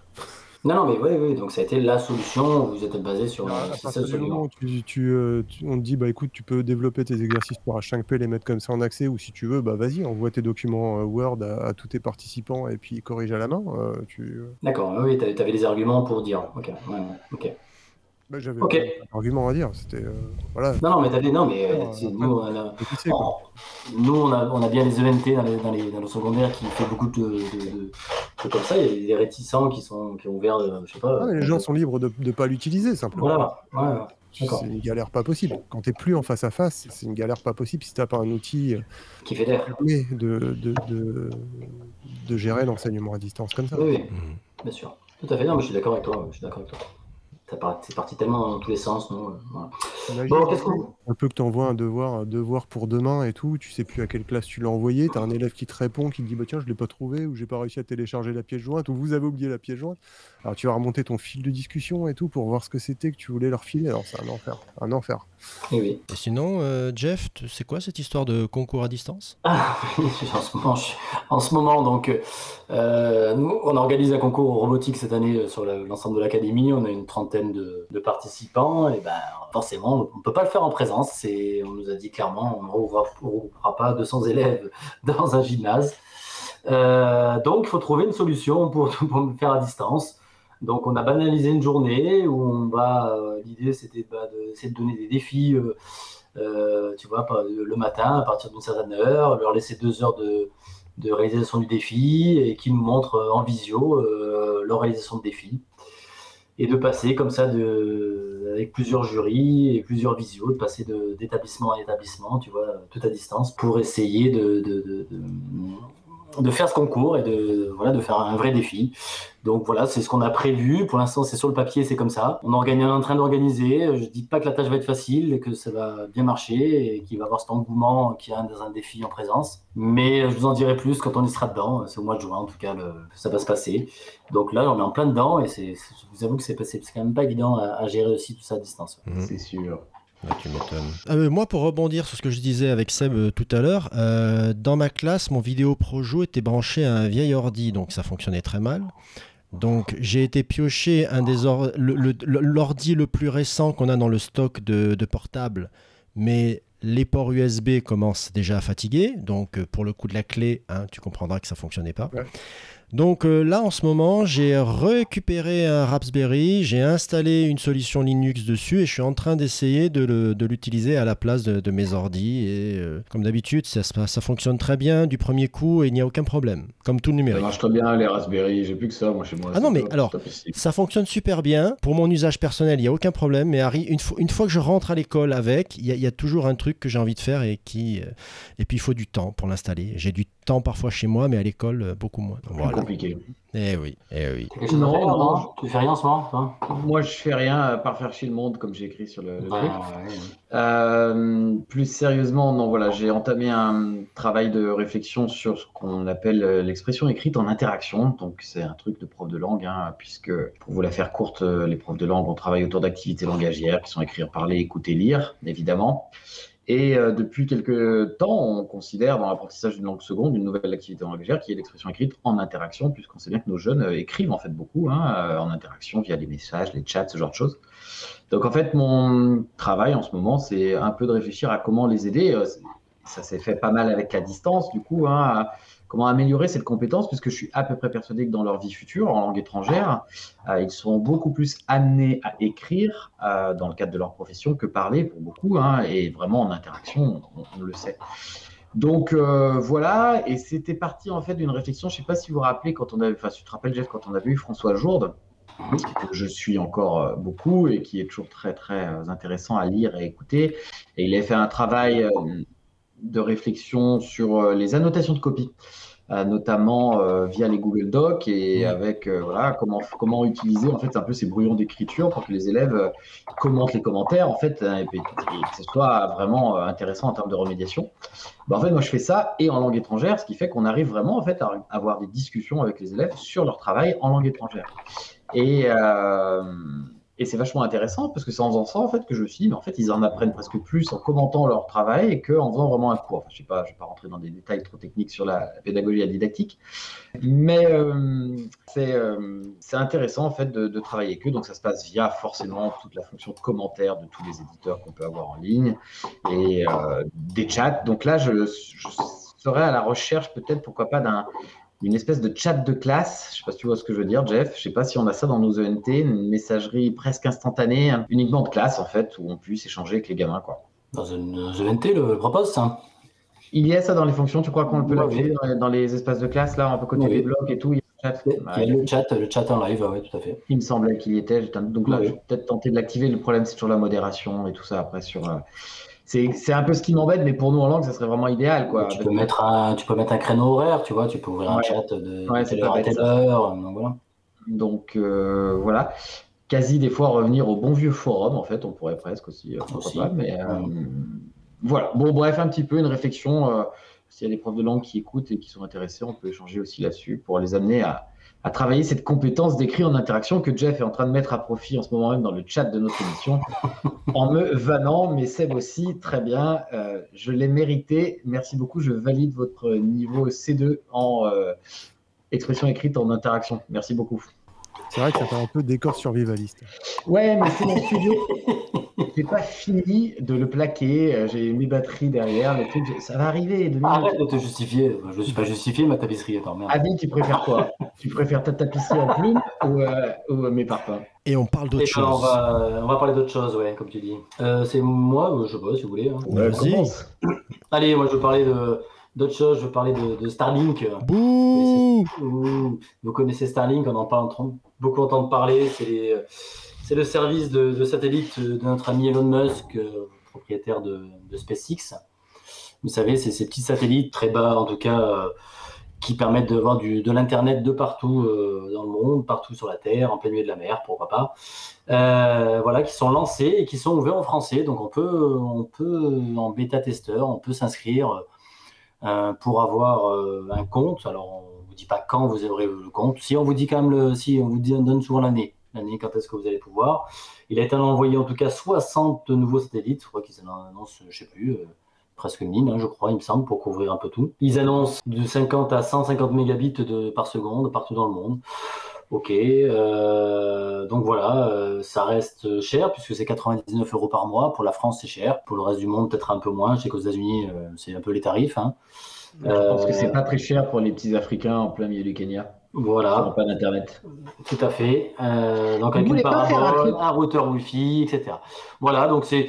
Non, non, mais oui, oui, donc ça a été la solution. Vous êtes basé sur À c'est ça partir du moment absolument. où tu, tu, euh, tu- on te dit, bah écoute, tu peux développer tes exercices pour H5P, les mettre comme ça en accès, ou si tu veux, bah vas-y, envoie tes documents euh, Word à, à tous tes participants et puis corrige à la main. euh, tu... D'accord, oui, tu avais des arguments pour dire. Ok, ouais, ok. Bah, J'avais Ok. vraiment pas d'argument à dire. C'était. euh, voilà. Non, non, mais t'avais, non, mais euh, nous, on a, nous, on a, on a bien les ENT dans, les, dans, les, dans le secondaire qui fait beaucoup de, de, de- de comme ça. Il y a des réticents qui, sont, qui ont ouvert, euh, je sais pas. Ah, mais les gens sont libres de ne pas l'utiliser, simplement. Voilà, ouais, ouais. D'accord. C'est une galère pas possible. Quand tu plus en face à face, c'est une galère pas possible si tu pas un outil euh, qui fait de, de, de, de gérer l'enseignement à distance comme ça. Oui, oui, Mhm. bien sûr. Tout à fait. Non, mais je suis d'accord avec toi. Je suis d'accord avec toi. Ça part- C'est parti tellement dans tous les sens. nous, euh, voilà. Bon, qu'est-ce qu'on. Un peu que tu envoies un devoir, un devoir pour demain et tout, tu sais plus à quelle classe tu l'as envoyé, tu as un élève qui te répond, qui te dit bah tiens je l'ai pas trouvé ou j'ai pas réussi à télécharger la pièce jointe ou vous avez oublié la pièce jointe. Alors tu vas remonter ton fil de discussion et tout pour voir ce que c'était que tu voulais leur filer. Alors c'est un enfer, un enfer. Oui, oui. Et sinon, euh, Jeff, c'est quoi cette histoire de concours à distance? Ah, oui, en ce moment, je- en ce moment donc, euh, nous, on organise un concours robotique cette année euh, sur la- l'ensemble de l'académie. On a une trentaine de, de participants. Et ben, forcément, on ne peut pas le faire en présence. C'est, on nous a dit clairement, on ne regroupera, pas 200 élèves dans un gymnase. Euh, donc, il faut trouver une solution pour, le faire à distance. Donc, on a banalisé une journée où on va. euh, L'idée, c'était bah, de, donner des défis. euh, tu vois, le matin à partir d'une certaine heure, leur laisser deux heures de, de réalisation du défi et qui nous montrent en visio leur réalisation de défi. Et de passer comme ça de, avec plusieurs jurys et plusieurs visios, de passer de- d'établissement à établissement, tu vois, tout à distance, pour essayer de, de, de, de- faire ce concours et de, voilà, de faire un vrai défi. Donc voilà, c'est ce qu'on a prévu. Pour l'instant, c'est sur le papier, c'est comme ça. On, organise, on est en train d'organiser. Je dis pas que la tâche va être facile et que ça va bien marcher et qu'il va y avoir cet engouement qu'il y a dans un défi en présence. Mais je vous en dirai plus quand on y sera dedans. C'est au mois de juin, en tout cas, le- ça va se passer. Donc là, on est en plein dedans et c'est, je vous avoue que c'est, pas- c'est quand même pas évident à, à gérer aussi tout ça à distance. Mhm. C'est sûr. Ouais, tu m'étonnes. Ah, moi, pour rebondir sur ce que je disais avec Seb euh, tout à l'heure, euh, dans ma classe, mon vidéo Projo était branché à un vieil ordi, donc ça fonctionnait très mal. Donc j'ai été piocher un des or- le- le- le- l'ordi le plus récent qu'on a dans le stock de, de portables, mais les ports USB commencent déjà à fatiguer, donc euh, pour le coup de la clé, hein, tu comprendras que ça fonctionnait pas. Ouais. Donc euh, là, en ce moment, j'ai récupéré un Raspberry, j'ai installé une solution Linux dessus et je suis en train d'essayer de l'utiliser à la place de, de mes ordis. Et euh, comme d'habitude, ça, ça fonctionne très bien du premier coup et il n'y a aucun problème, comme tout le Ça numérique. marche très bien les Raspberry, j'ai plus que ça moi chez moi. Ah non, mais top, alors, top. Ça fonctionne super bien. Pour mon usage personnel, il n'y a aucun problème. Mais Harry, une, fois- une fois que je rentre à l'école avec, il y, a- il y a toujours un truc que j'ai envie de faire et qui. euh, et puis il faut du temps pour l'installer. J'ai du temps parfois chez moi, mais à l'école, euh, beaucoup moins. Voilà. compliqué. Eh oui, eh oui. Tu Non, faire, non, non je- Tu fais rien en ce moment, toi Moi je fais rien à part faire chier le monde comme j'ai écrit sur le, le Ouais, truc. ouais, ouais. Euh, plus sérieusement, non, voilà, j'ai entamé un travail de réflexion sur ce qu'on appelle euh, l'expression écrite en interaction. Donc, c'est un truc de prof de langue, hein, puisque pour vous la faire courte, les profs de langue, on travaille autour d'activités langagières qui sont écrire, parler, écouter, lire, évidemment. Et euh, depuis quelques temps, on considère dans l'apprentissage d'une langue seconde une nouvelle activité langagière qui est l'expression écrite en interaction, puisqu'on sait bien que nos jeunes euh, écrivent en fait beaucoup hein, euh, en interaction via les messages, les chats, ce genre de choses. Donc en fait, mon travail en ce moment, c'est un peu de réfléchir à comment les aider. Euh, Ça s'est fait pas mal avec la distance, du coup, hein, comment améliorer cette compétence, puisque je suis à peu près persuadé que dans leur vie future, en langue étrangère, euh, ils seront beaucoup plus amenés à écrire euh, dans le cadre de leur profession que parler pour beaucoup, hein, et vraiment en interaction, on, le sait. Donc euh, voilà, et c'était parti en fait d'une réflexion. Je sais pas si vous vous rappelez quand on avait, enfin, tu te rappelles Jeff, quand on avait eu François Jourde, que je suis encore beaucoup et qui est toujours très très intéressant à lire et écouter. Et il a fait un travail de réflexion sur euh, les annotations de copie, euh, notamment euh, via les Google Docs et avec voilà comment comment utiliser en fait un peu ces brouillons d'écriture pour que les élèves commentent les commentaires en fait hein, et, et que ce soit vraiment intéressant en termes de remédiation. Ben, en fait, moi, je fais ça et en langue étrangère, ce qui fait qu'on arrive vraiment en fait à avoir des discussions avec les élèves sur leur travail en langue étrangère. Et, euh, Et c'est vachement intéressant parce que c'est en faisant ça en fait que je me suis mais en fait, ils en apprennent presque plus en commentant leur travail qu'en faisant vraiment un cours. Enfin, je je vais pas rentrer dans des détails trop techniques sur la pédagogie et la didactique, mais euh, c'est euh, c'est intéressant en fait de, de travailler avec eux. Donc ça se passe via forcément toute la fonction de commentaire de tous les éditeurs qu'on peut avoir en ligne et euh, des chats. Donc là, je serais à la recherche peut-être pourquoi pas d'un une espèce de chat de classe. Je sais pas si tu vois ce que je veux dire, Jeff. Je sais pas si on a ça dans nos ENT, une messagerie presque instantanée, hein, uniquement de classe en fait, où on puisse échanger avec les gamins, quoi. Dans une ENT, le propose ça. Il y a ça dans les fonctions. Tu crois qu'on peut Ouais, l'activer dans, les- dans les espaces de classe là, un peu côté Oui. des blocs et tout. Il y a le chat. Il y a le chat, le chat en live, oui, tout à fait. Il me semblait qu'il y était. Donc là, Oui. je vais peut-être tenter de l'activer. Le problème, c'est toujours la modération et tout ça après sur. euh, C'est un peu ce qui m'embête, mais pour nous en langue, ça serait vraiment idéal, quoi. tu, peux mettre un, tu peux mettre un créneau horaire, tu vois, tu peux ouvrir un chat de, Ouais, telle heure à telle heure. Donc voilà. Donc euh, voilà, quasi des fois revenir au bon vieux forum, en fait, on pourrait presque aussi, euh, Aussi. pas, mais euh, voilà. Bon, bref, un petit peu une réflexion. S'il y a des profs de langue qui écoutent et qui sont intéressés, on peut échanger aussi là-dessus pour les amener à, à travailler cette compétence d'écrit en interaction que Jeff est en train de mettre à profit en ce moment même dans le chat de notre émission, en me vannant, mais Seb aussi, très bien, euh, je l'ai mérité. Merci beaucoup, je valide votre niveau C2 en euh, expression écrite en interaction. Merci beaucoup. C'est vrai que ça fait un peu décor survivaliste. Ouais, mais c'est mon studio. J'ai pas fini de le plaquer. euh, J'ai mes batteries derrière. Le truc, ça va arriver. minutes. Arrête de te justifier. Je ne suis pas justifié, ma tapisserie. Attends, merde. Abi, tu préfères quoi? Tu préfères ta tapisserie en plume ou, euh, ou, euh, mes parpaings? Et on parle d'autre on, chose. va, on va parler d'autre chose, ouais, comme tu dis. Euh, c'est moi, euh, je sais pas si vous voulez. hein. Vas-y. commence. Allez, moi je veux parler d'autre chose, je veux parler de, de Starlink. Bouh Vous connaissez Starlink, on en parle entend beaucoup entendre parler. C'est le service de, de satellite de notre ami Elon Musk, euh, propriétaire de, SpaceX. Vous savez, c'est ces petits satellites très bas, en tout cas, euh, qui permettent de voir du, de l'Internet de partout euh, dans le monde, partout sur la Terre, en plein milieu de la mer, pourquoi pas. Voilà, qui sont lancés et qui sont ouverts en français. Donc on peut, on peut en bêta-testeur, on peut s'inscrire pour avoir un compte. Alors on vous dit pas quand vous aurez le compte. Si on vous dit quand même si on vous dit, on donne souvent l'année, l'année quand est-ce que vous allez pouvoir? Il a été envoyé en tout cas 60 nouveaux satellites. Je crois qu'ils en annoncent, je sais plus. euh, presque 1000, hein, je crois, il me semble, pour couvrir un peu tout. Ils annoncent de 50 à 150 mégabits par seconde partout dans le monde. Ok, euh, donc voilà, euh, ça reste cher puisque c'est 99 euros par mois. Pour la France, c'est cher. Pour le reste du monde, peut-être un peu moins. Je sais qu'aux États-Unis, c'est un peu les tarifs. hein. Je pense que Euh, c'est pas très cher pour les petits Africains en plein milieu du Kenya. Ils n'ont Voilà, pas d'internet. tout à fait. Euh, donc avec une un parabole, un routeur Wi-Fi, etc. Voilà, donc c'est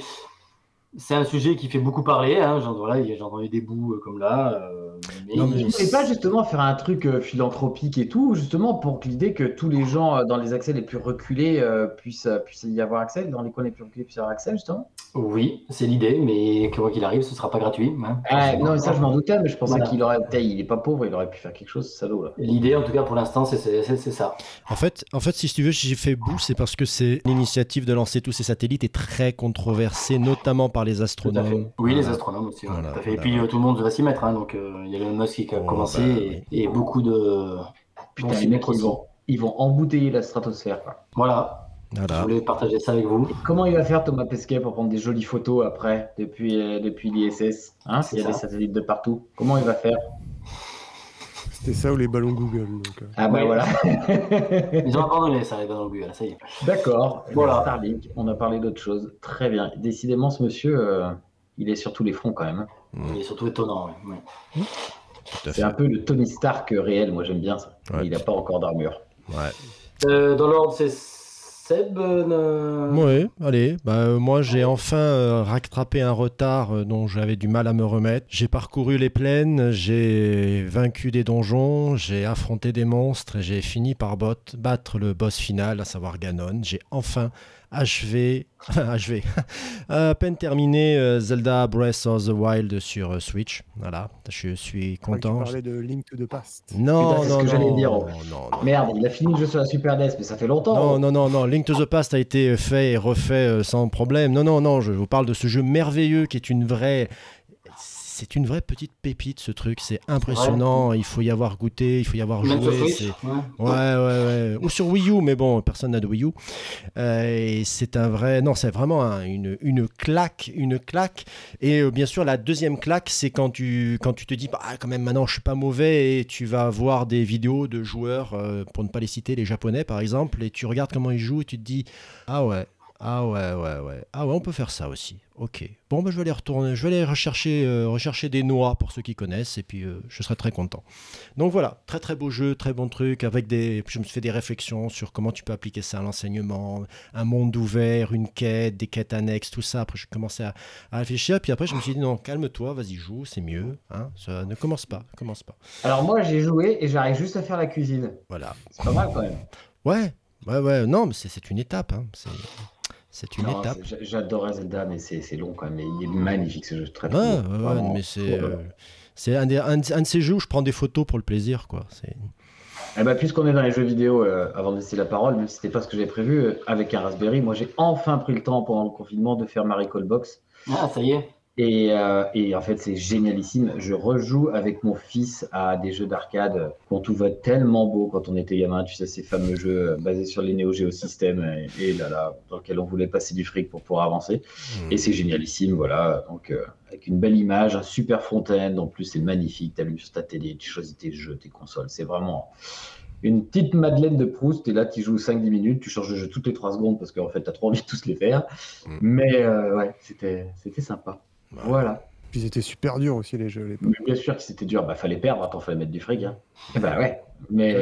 c'est un sujet qui fait beaucoup parler. Hein. J'en- Voilà, j'ai entendu des bouts euh, comme là. euh, mais Non, mais voulez pas justement faire un truc euh, philanthropique et tout, justement pour que l'idée que tous les gens euh, dans les accès les plus reculés euh, puissent, puissent y avoir accès, dans les coins les plus reculés puissent y avoir accès, justement Oui, c'est l'idée, mais quoi qu'il arrive, ce sera pas gratuit. hein. Ah, Non, mais ça je m'en doutais, mais je pensais Voilà. qu'il aurait. Il est pas pauvre, il aurait pu faire quelque chose, ce salaud. L'idée, en tout cas, pour l'instant, c'est c'est- c'est- c'est ça. En fait, en fait, si tu veux, si j'ai fait bout, c'est parce que c'est l'initiative de lancer tous ces satellites est très controversée, notamment par les astronomes. Oui, les astronomes aussi. ouais, Voilà, tout à fait. Et puis, euh, tout le monde va s'y mettre. hein, donc, euh, il y a Elon Musk qui a Oh, commencé bah, et, et beaucoup de. Putain, les mecs, ils vont, ils vont embouteiller la stratosphère. Quoi. Voilà, je voulais partager ça avec vous. Comment il va faire Thomas Pesquet pour prendre des jolies photos après, depuis, euh, depuis l'ISS hein, S'il y a des satellites de partout, comment il va faire? C'était ça ou les ballons Google. Donc, euh. Ah bah Oui. voilà. Ils ont abandonné ça, les ballons Google, ça y est. D'accord. Eh Voilà. bien, Starlink, on a parlé d'autre chose. Très bien. Décidément, ce monsieur, euh, il est sur tous les fronts quand même. Il est surtout étonnant. ouais, ouais. À C'est un peu le Tony Stark réel. Moi, j'aime bien ça. Ouais. Il n'a pas encore d'armure. Ouais. Euh, dans l'ordre, c'est Seb. euh, Oui, allez. Bah, euh, moi, j'ai enfin euh, rattrapé un retard euh, dont j'avais du mal à me remettre. J'ai parcouru les plaines, j'ai vaincu des donjons, j'ai affronté des monstres et j'ai fini par bot- battre le boss final, à savoir Ganon. J'ai enfin achevé, achevé, à peine terminé euh, Zelda Breath of the Wild sur euh, Switch. Voilà, je suis que content. Tu parlais de Link to the Past. Non, Putain, c'est ce non, que j'allais non, dire. non, non. Merde, il a fini le jeu sur la Super NES, mais ça fait longtemps. Non, non, non, non. Link to the Past a été fait et refait euh, sans problème. Non, non, non. Je vous parle de ce jeu merveilleux qui est une vraie. C'est une vraie petite pépite ce truc, c'est impressionnant. Il faut y avoir goûté, il faut y avoir joué. Ouais. Ouais, ouais, ouais. Ou sur Wii U, mais bon, personne n'a de Wii U. Euh, et c'est un vrai. Non, c'est vraiment un- une, une claque, une claque. Et euh, bien sûr, la deuxième claque, c'est quand tu, quand tu te dis, bah, quand même, maintenant, je suis pas mauvais, et tu vas voir des vidéos de joueurs, euh, pour ne pas les citer, les japonais par exemple, et tu regardes comment ils jouent, et tu te dis, ah ouais. Ah ouais, ouais, ouais. Ah ouais, on peut faire ça aussi. Ok. Bon, bah, je vais aller retourner, je vais aller rechercher, euh, rechercher des noix pour ceux qui connaissent, et puis euh, je serai très content. Donc voilà, très très beau jeu, très bon truc, avec des... Je me suis fait des réflexions sur comment tu peux appliquer ça à l'enseignement, un monde ouvert, une quête, des quêtes annexes, tout ça. Après, je commençais à, à réfléchir, puis après, je me suis dit, non, calme-toi, vas-y, joue, c'est mieux. Hein, ça, ne commence pas, commence pas. Alors moi, j'ai joué et j'arrive juste à faire la cuisine. Voilà. C'est pas mal quand même. Ouais, ouais, ouais, non, mais c'est c'est une étape. Hein. C'est- une Non, étape. J'adorais Zelda, mais c'est c'est long quand même. Mais il est magnifique ce jeu, très ouais, Vraiment. mais c'est euh, c'est un, des- un de- un de ces jeux où je prends des photos pour le plaisir, quoi. C'est Eh ben, puisqu'on est dans les jeux vidéo, euh, avant de laisser la parole, même si c'était pas ce que j'avais prévu, euh, avec un Raspberry, moi j'ai enfin pris le temps pendant le confinement de faire Marie Call Box. Ah, ça y est. Et, euh, et en fait, c'est génialissime. Je rejoue avec mon fils à des jeux d'arcade qu'on trouvait tellement beaux quand on était gamin. Tu sais, ces fameux jeux euh, basés sur les Neo Geo System et, et là, là, dans lesquels on voulait passer du fric pour pouvoir avancer. Et c'est génialissime, voilà. Donc, euh, avec une belle image, un super front-end. En plus, c'est magnifique. Tu allumes sur ta télé, tu choisis tes jeux, tes consoles. C'est vraiment une petite Madeleine de Proust. Et là, tu joues 5-10 minutes, tu changes de jeu toutes les 3 secondes parce qu'en fait, tu as trop envie de tous les faire. Mm. Mais euh, ouais, c'était sympa. Ouais. Voilà. Puis c'était super dur aussi les jeux à l'époque. Mais bien sûr que c'était dur. Bah, fallait perdre. Attends, fallait mettre du fric. Hein. bah ouais. Mais.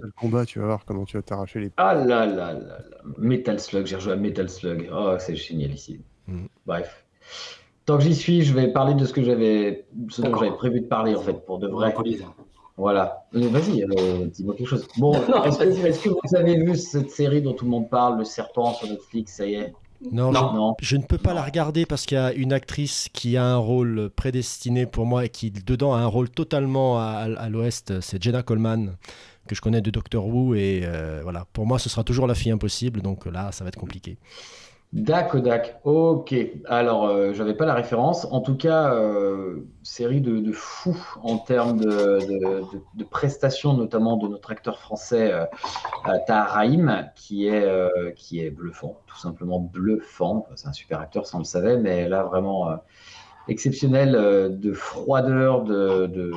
Le combat, tu vas voir comment tu vas t'arracher les. Ah là là là là. Metal Slug, j'ai rejoué à Metal Slug. Oh, c'est génial ici. Mm. Bref. Tant que j'y suis, je vais parler de ce que j'avais, ce dont j'avais prévu de parler en fait, pour de vrai. Monopoly. Voilà. Euh, Vas-y, euh, dis-moi quelque chose. Bon, Non, est-ce que, est-ce que vous avez vu cette série dont tout le monde parle, Le Serpent sur Netflix Ça y est? Non, Non. Non. Je, je ne peux pas la regarder parce qu'il y a une actrice qui a un rôle prédestiné pour moi et qui dedans a un rôle totalement à, à l'ouest. C'est Jenna Coleman que je connais de Doctor Who et euh, voilà. Pour moi, ce sera toujours la fille impossible, donc là, ça va être compliqué. Dakodak, ok. Alors, euh, j'avais pas la référence. En tout cas, euh, série de, de fou en termes de, prestations, notamment de notre acteur français euh, euh, Tahar qui est, euh, qui est bluffant, tout simplement bluffant. C'est un super acteur, ça on le savait, mais là vraiment exceptionnel de froideur, de,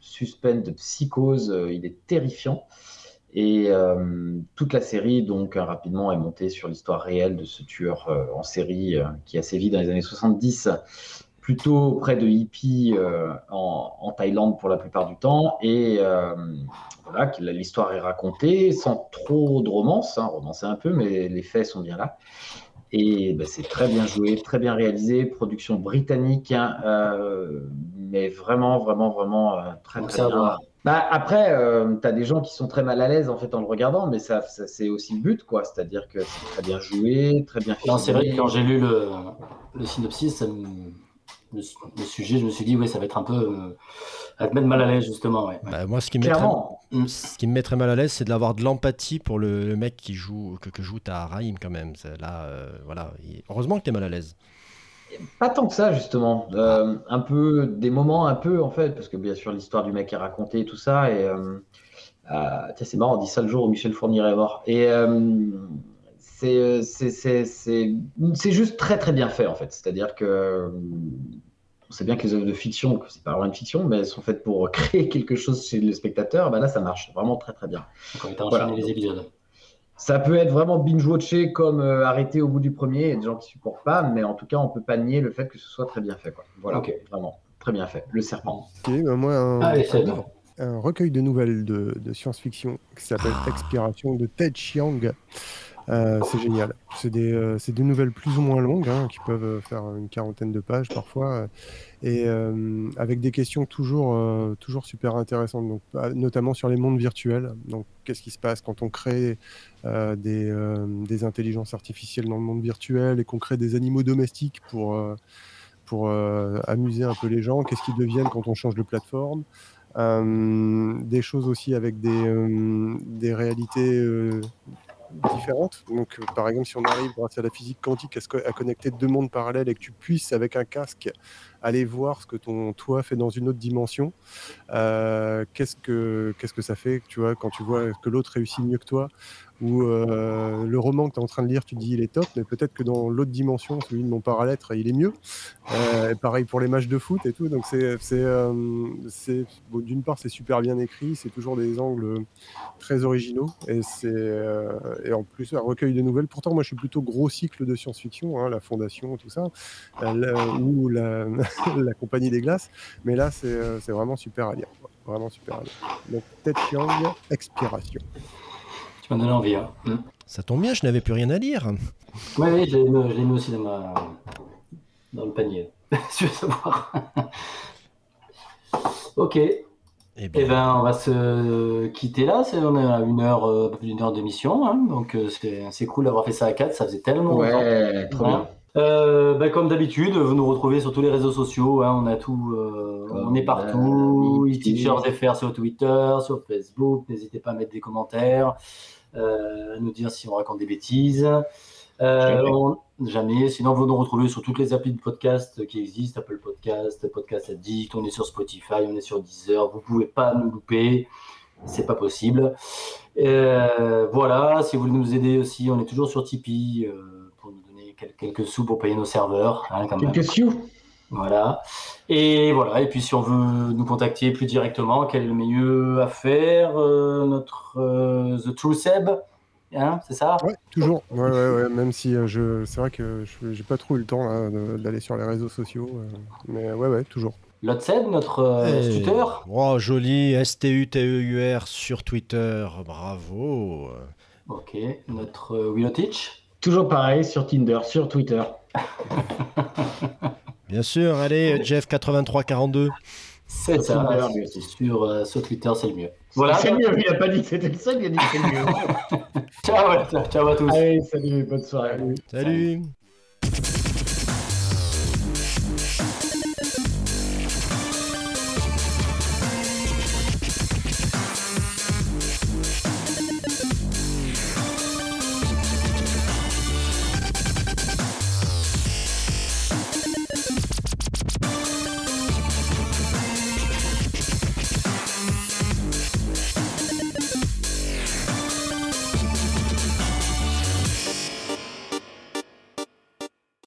suspense, de psychose. il est terrifiant. Et euh, toute la série, donc, euh, rapidement, est montée sur l'histoire réelle de ce tueur euh, en série euh, qui a sévi dans les années 70, plutôt près de hippies en, en Thaïlande pour la plupart du temps. Et voilà, l'histoire est racontée sans trop de romance, hein, romancée un peu, mais les faits sont bien là. Et ben, c'est très bien joué, très bien réalisé, production britannique, hein, mais vraiment, vraiment, vraiment très, très bien. Bah, après, tu as des gens qui sont très mal à l'aise en fait en le regardant, mais ça, ça- c'est aussi le but, quoi. C'est-à-dire que c'est très bien joué, très bien filmé. Non, c'est vrai que quand j'ai lu le, le synopsis, ça me- le, le sujet, je me suis dit, oui, ça va être un peu. euh, à te mettre mal à l'aise, justement. Ouais. Bah, moi, ce qui, me mettrait, Clairement. ce qui me mettrait mal à l'aise, c'est de l'avoir de l'empathie pour le, le mec qui joue, que, que joue Tahar Rahim quand même. Là, euh, voilà. Il- Heureusement que tu es mal à l'aise. Pas tant que ça, justement. Euh, un peu, des moments un peu, en fait, parce que bien sûr, l'histoire du mec est racontée et tout ça. Et euh, euh, c'est marrant, on dit ça le jour où Michel Fournier est mort. Et euh, c'est juste très, très bien fait, en fait. C'est-à-dire que. On sait bien que les œuvres de fiction, c'est pas vraiment une fiction, mais elles sont faites pour créer quelque chose chez le spectateur. Ben là, ça marche vraiment très très bien. Quand tu as enchaîné Voilà. les épisodes. Ça peut être vraiment binge-watché comme euh, arrêté au bout du premier. Il y a des gens qui supportent pas, mais en tout cas, on peut pas nier le fait que ce soit très bien fait. Quoi. Voilà, Ok. vraiment très bien fait. Le serpent. Ok, bah moi, un, Allez, c'est un, un recueil de nouvelles de, de science-fiction qui s'appelle Ah. Expiration de Ted Chiang. Euh, c'est génial. C'est des, euh, c'est des nouvelles plus ou moins longues hein, qui peuvent euh, faire une quarantaine de pages parfois. Et euh, avec des questions toujours, toujours super intéressantes, donc, euh, notamment sur les mondes virtuels. Donc, qu'est-ce qui se passe quand on crée des, des intelligences artificielles dans le monde virtuel et qu'on crée des animaux domestiques pour, pour amuser un peu les gens? Qu'est-ce qu'ils deviennent quand on change de plateforme? Euh, Des choses aussi avec des, euh, des réalités euh, différentes. Donc, euh, par exemple, si on arrive grâce à la physique quantique à, connecter deux mondes parallèles et que tu puisses, avec un casque, aller voir ce que ton toi fait dans une autre dimension. Euh, qu'est-ce que qu'est-ce que ça fait, tu vois, quand tu vois que l'autre réussit mieux que toi, ou euh, le roman que tu es en train de lire, tu te dis il est top, mais peut-être que dans l'autre dimension, celui de mon paralettre, il est mieux. Euh, pareil pour les matchs de foot et tout. Donc c'est, c'est, euh, c'est d'une part c'est super bien écrit, c'est toujours des angles très originaux et c'est euh, et en plus un recueil de nouvelles. Pourtant moi je suis plutôt gros cycle de science-fiction, hein, la Fondation, tout ça, euh, ou la, la Compagnie des Glaces. Mais là c'est, euh, c'est vraiment super à lire, vraiment super à lire. Donc Chiang, Expiration. Tu m'as donné envie. Hein. Mm. Ça tombe bien, je n'avais plus rien à lire. Oui, oui, je l'ai mis, aussi dans, ma... dans le panier. si tu veux savoir. ok. Eh Eh bien, ben, on va se quitter là. C'est, on est à une heure, euh, plus d'une heure d'émission. hein. donc, euh, c'est, c'est cool d'avoir fait ça à quatre. Ça faisait tellement longtemps. Ouais, trop bien. Euh, ben, comme d'habitude, vous nous retrouvez sur tous les réseaux sociaux. hein, on a tout, euh, on est partout. e-teachers FR sur Twitter, sur Facebook. N'hésitez pas à mettre des commentaires, euh, à nous dire si on raconte des bêtises. Euh, Jamais. on- jamais. Sinon, vous nous retrouvez sur toutes les applis de podcast qui existent Apple Podcast, Podcast Addict. On est sur Spotify, on est sur Deezer. Vous pouvez pas nous louper. C'est pas possible. Euh, voilà, si vous voulez nous aider aussi, on est toujours sur Tipeee euh, pour nous donner quel- quelques sous pour payer nos serveurs. hein, quand même. Quelques sioux. Voilà. Et voilà. Et puis, si on veut nous contacter plus directement, quel est le mieux à faire Euh, Notre euh, The True Seb, hein, c'est ça? Ouais, toujours. Ouais, ouais, ouais, même si euh, je, c'est vrai que je j'ai pas trop eu le temps là, de- d'aller sur les réseaux sociaux, mais ouais, ouais, toujours. L'autre Seb, notre euh, eh, tuteur? oh, joli, S-T-U-T-E-U-R sur Twitter, bravo. Ok. Notre euh, Willow Teach? Toujours pareil sur Tinder, sur Twitter. Bien sûr, allez, Jeff8342. C'est Sur ça. Tinder, c'est- c'est sur, euh, sur Twitter, c'est le mieux. Voilà. C'est mieux, il a pas dit que c'était le seul, il a dit que c'était mieux. Ciao, ciao, ciao à tous. Allez, salut, bonne soirée. Salut.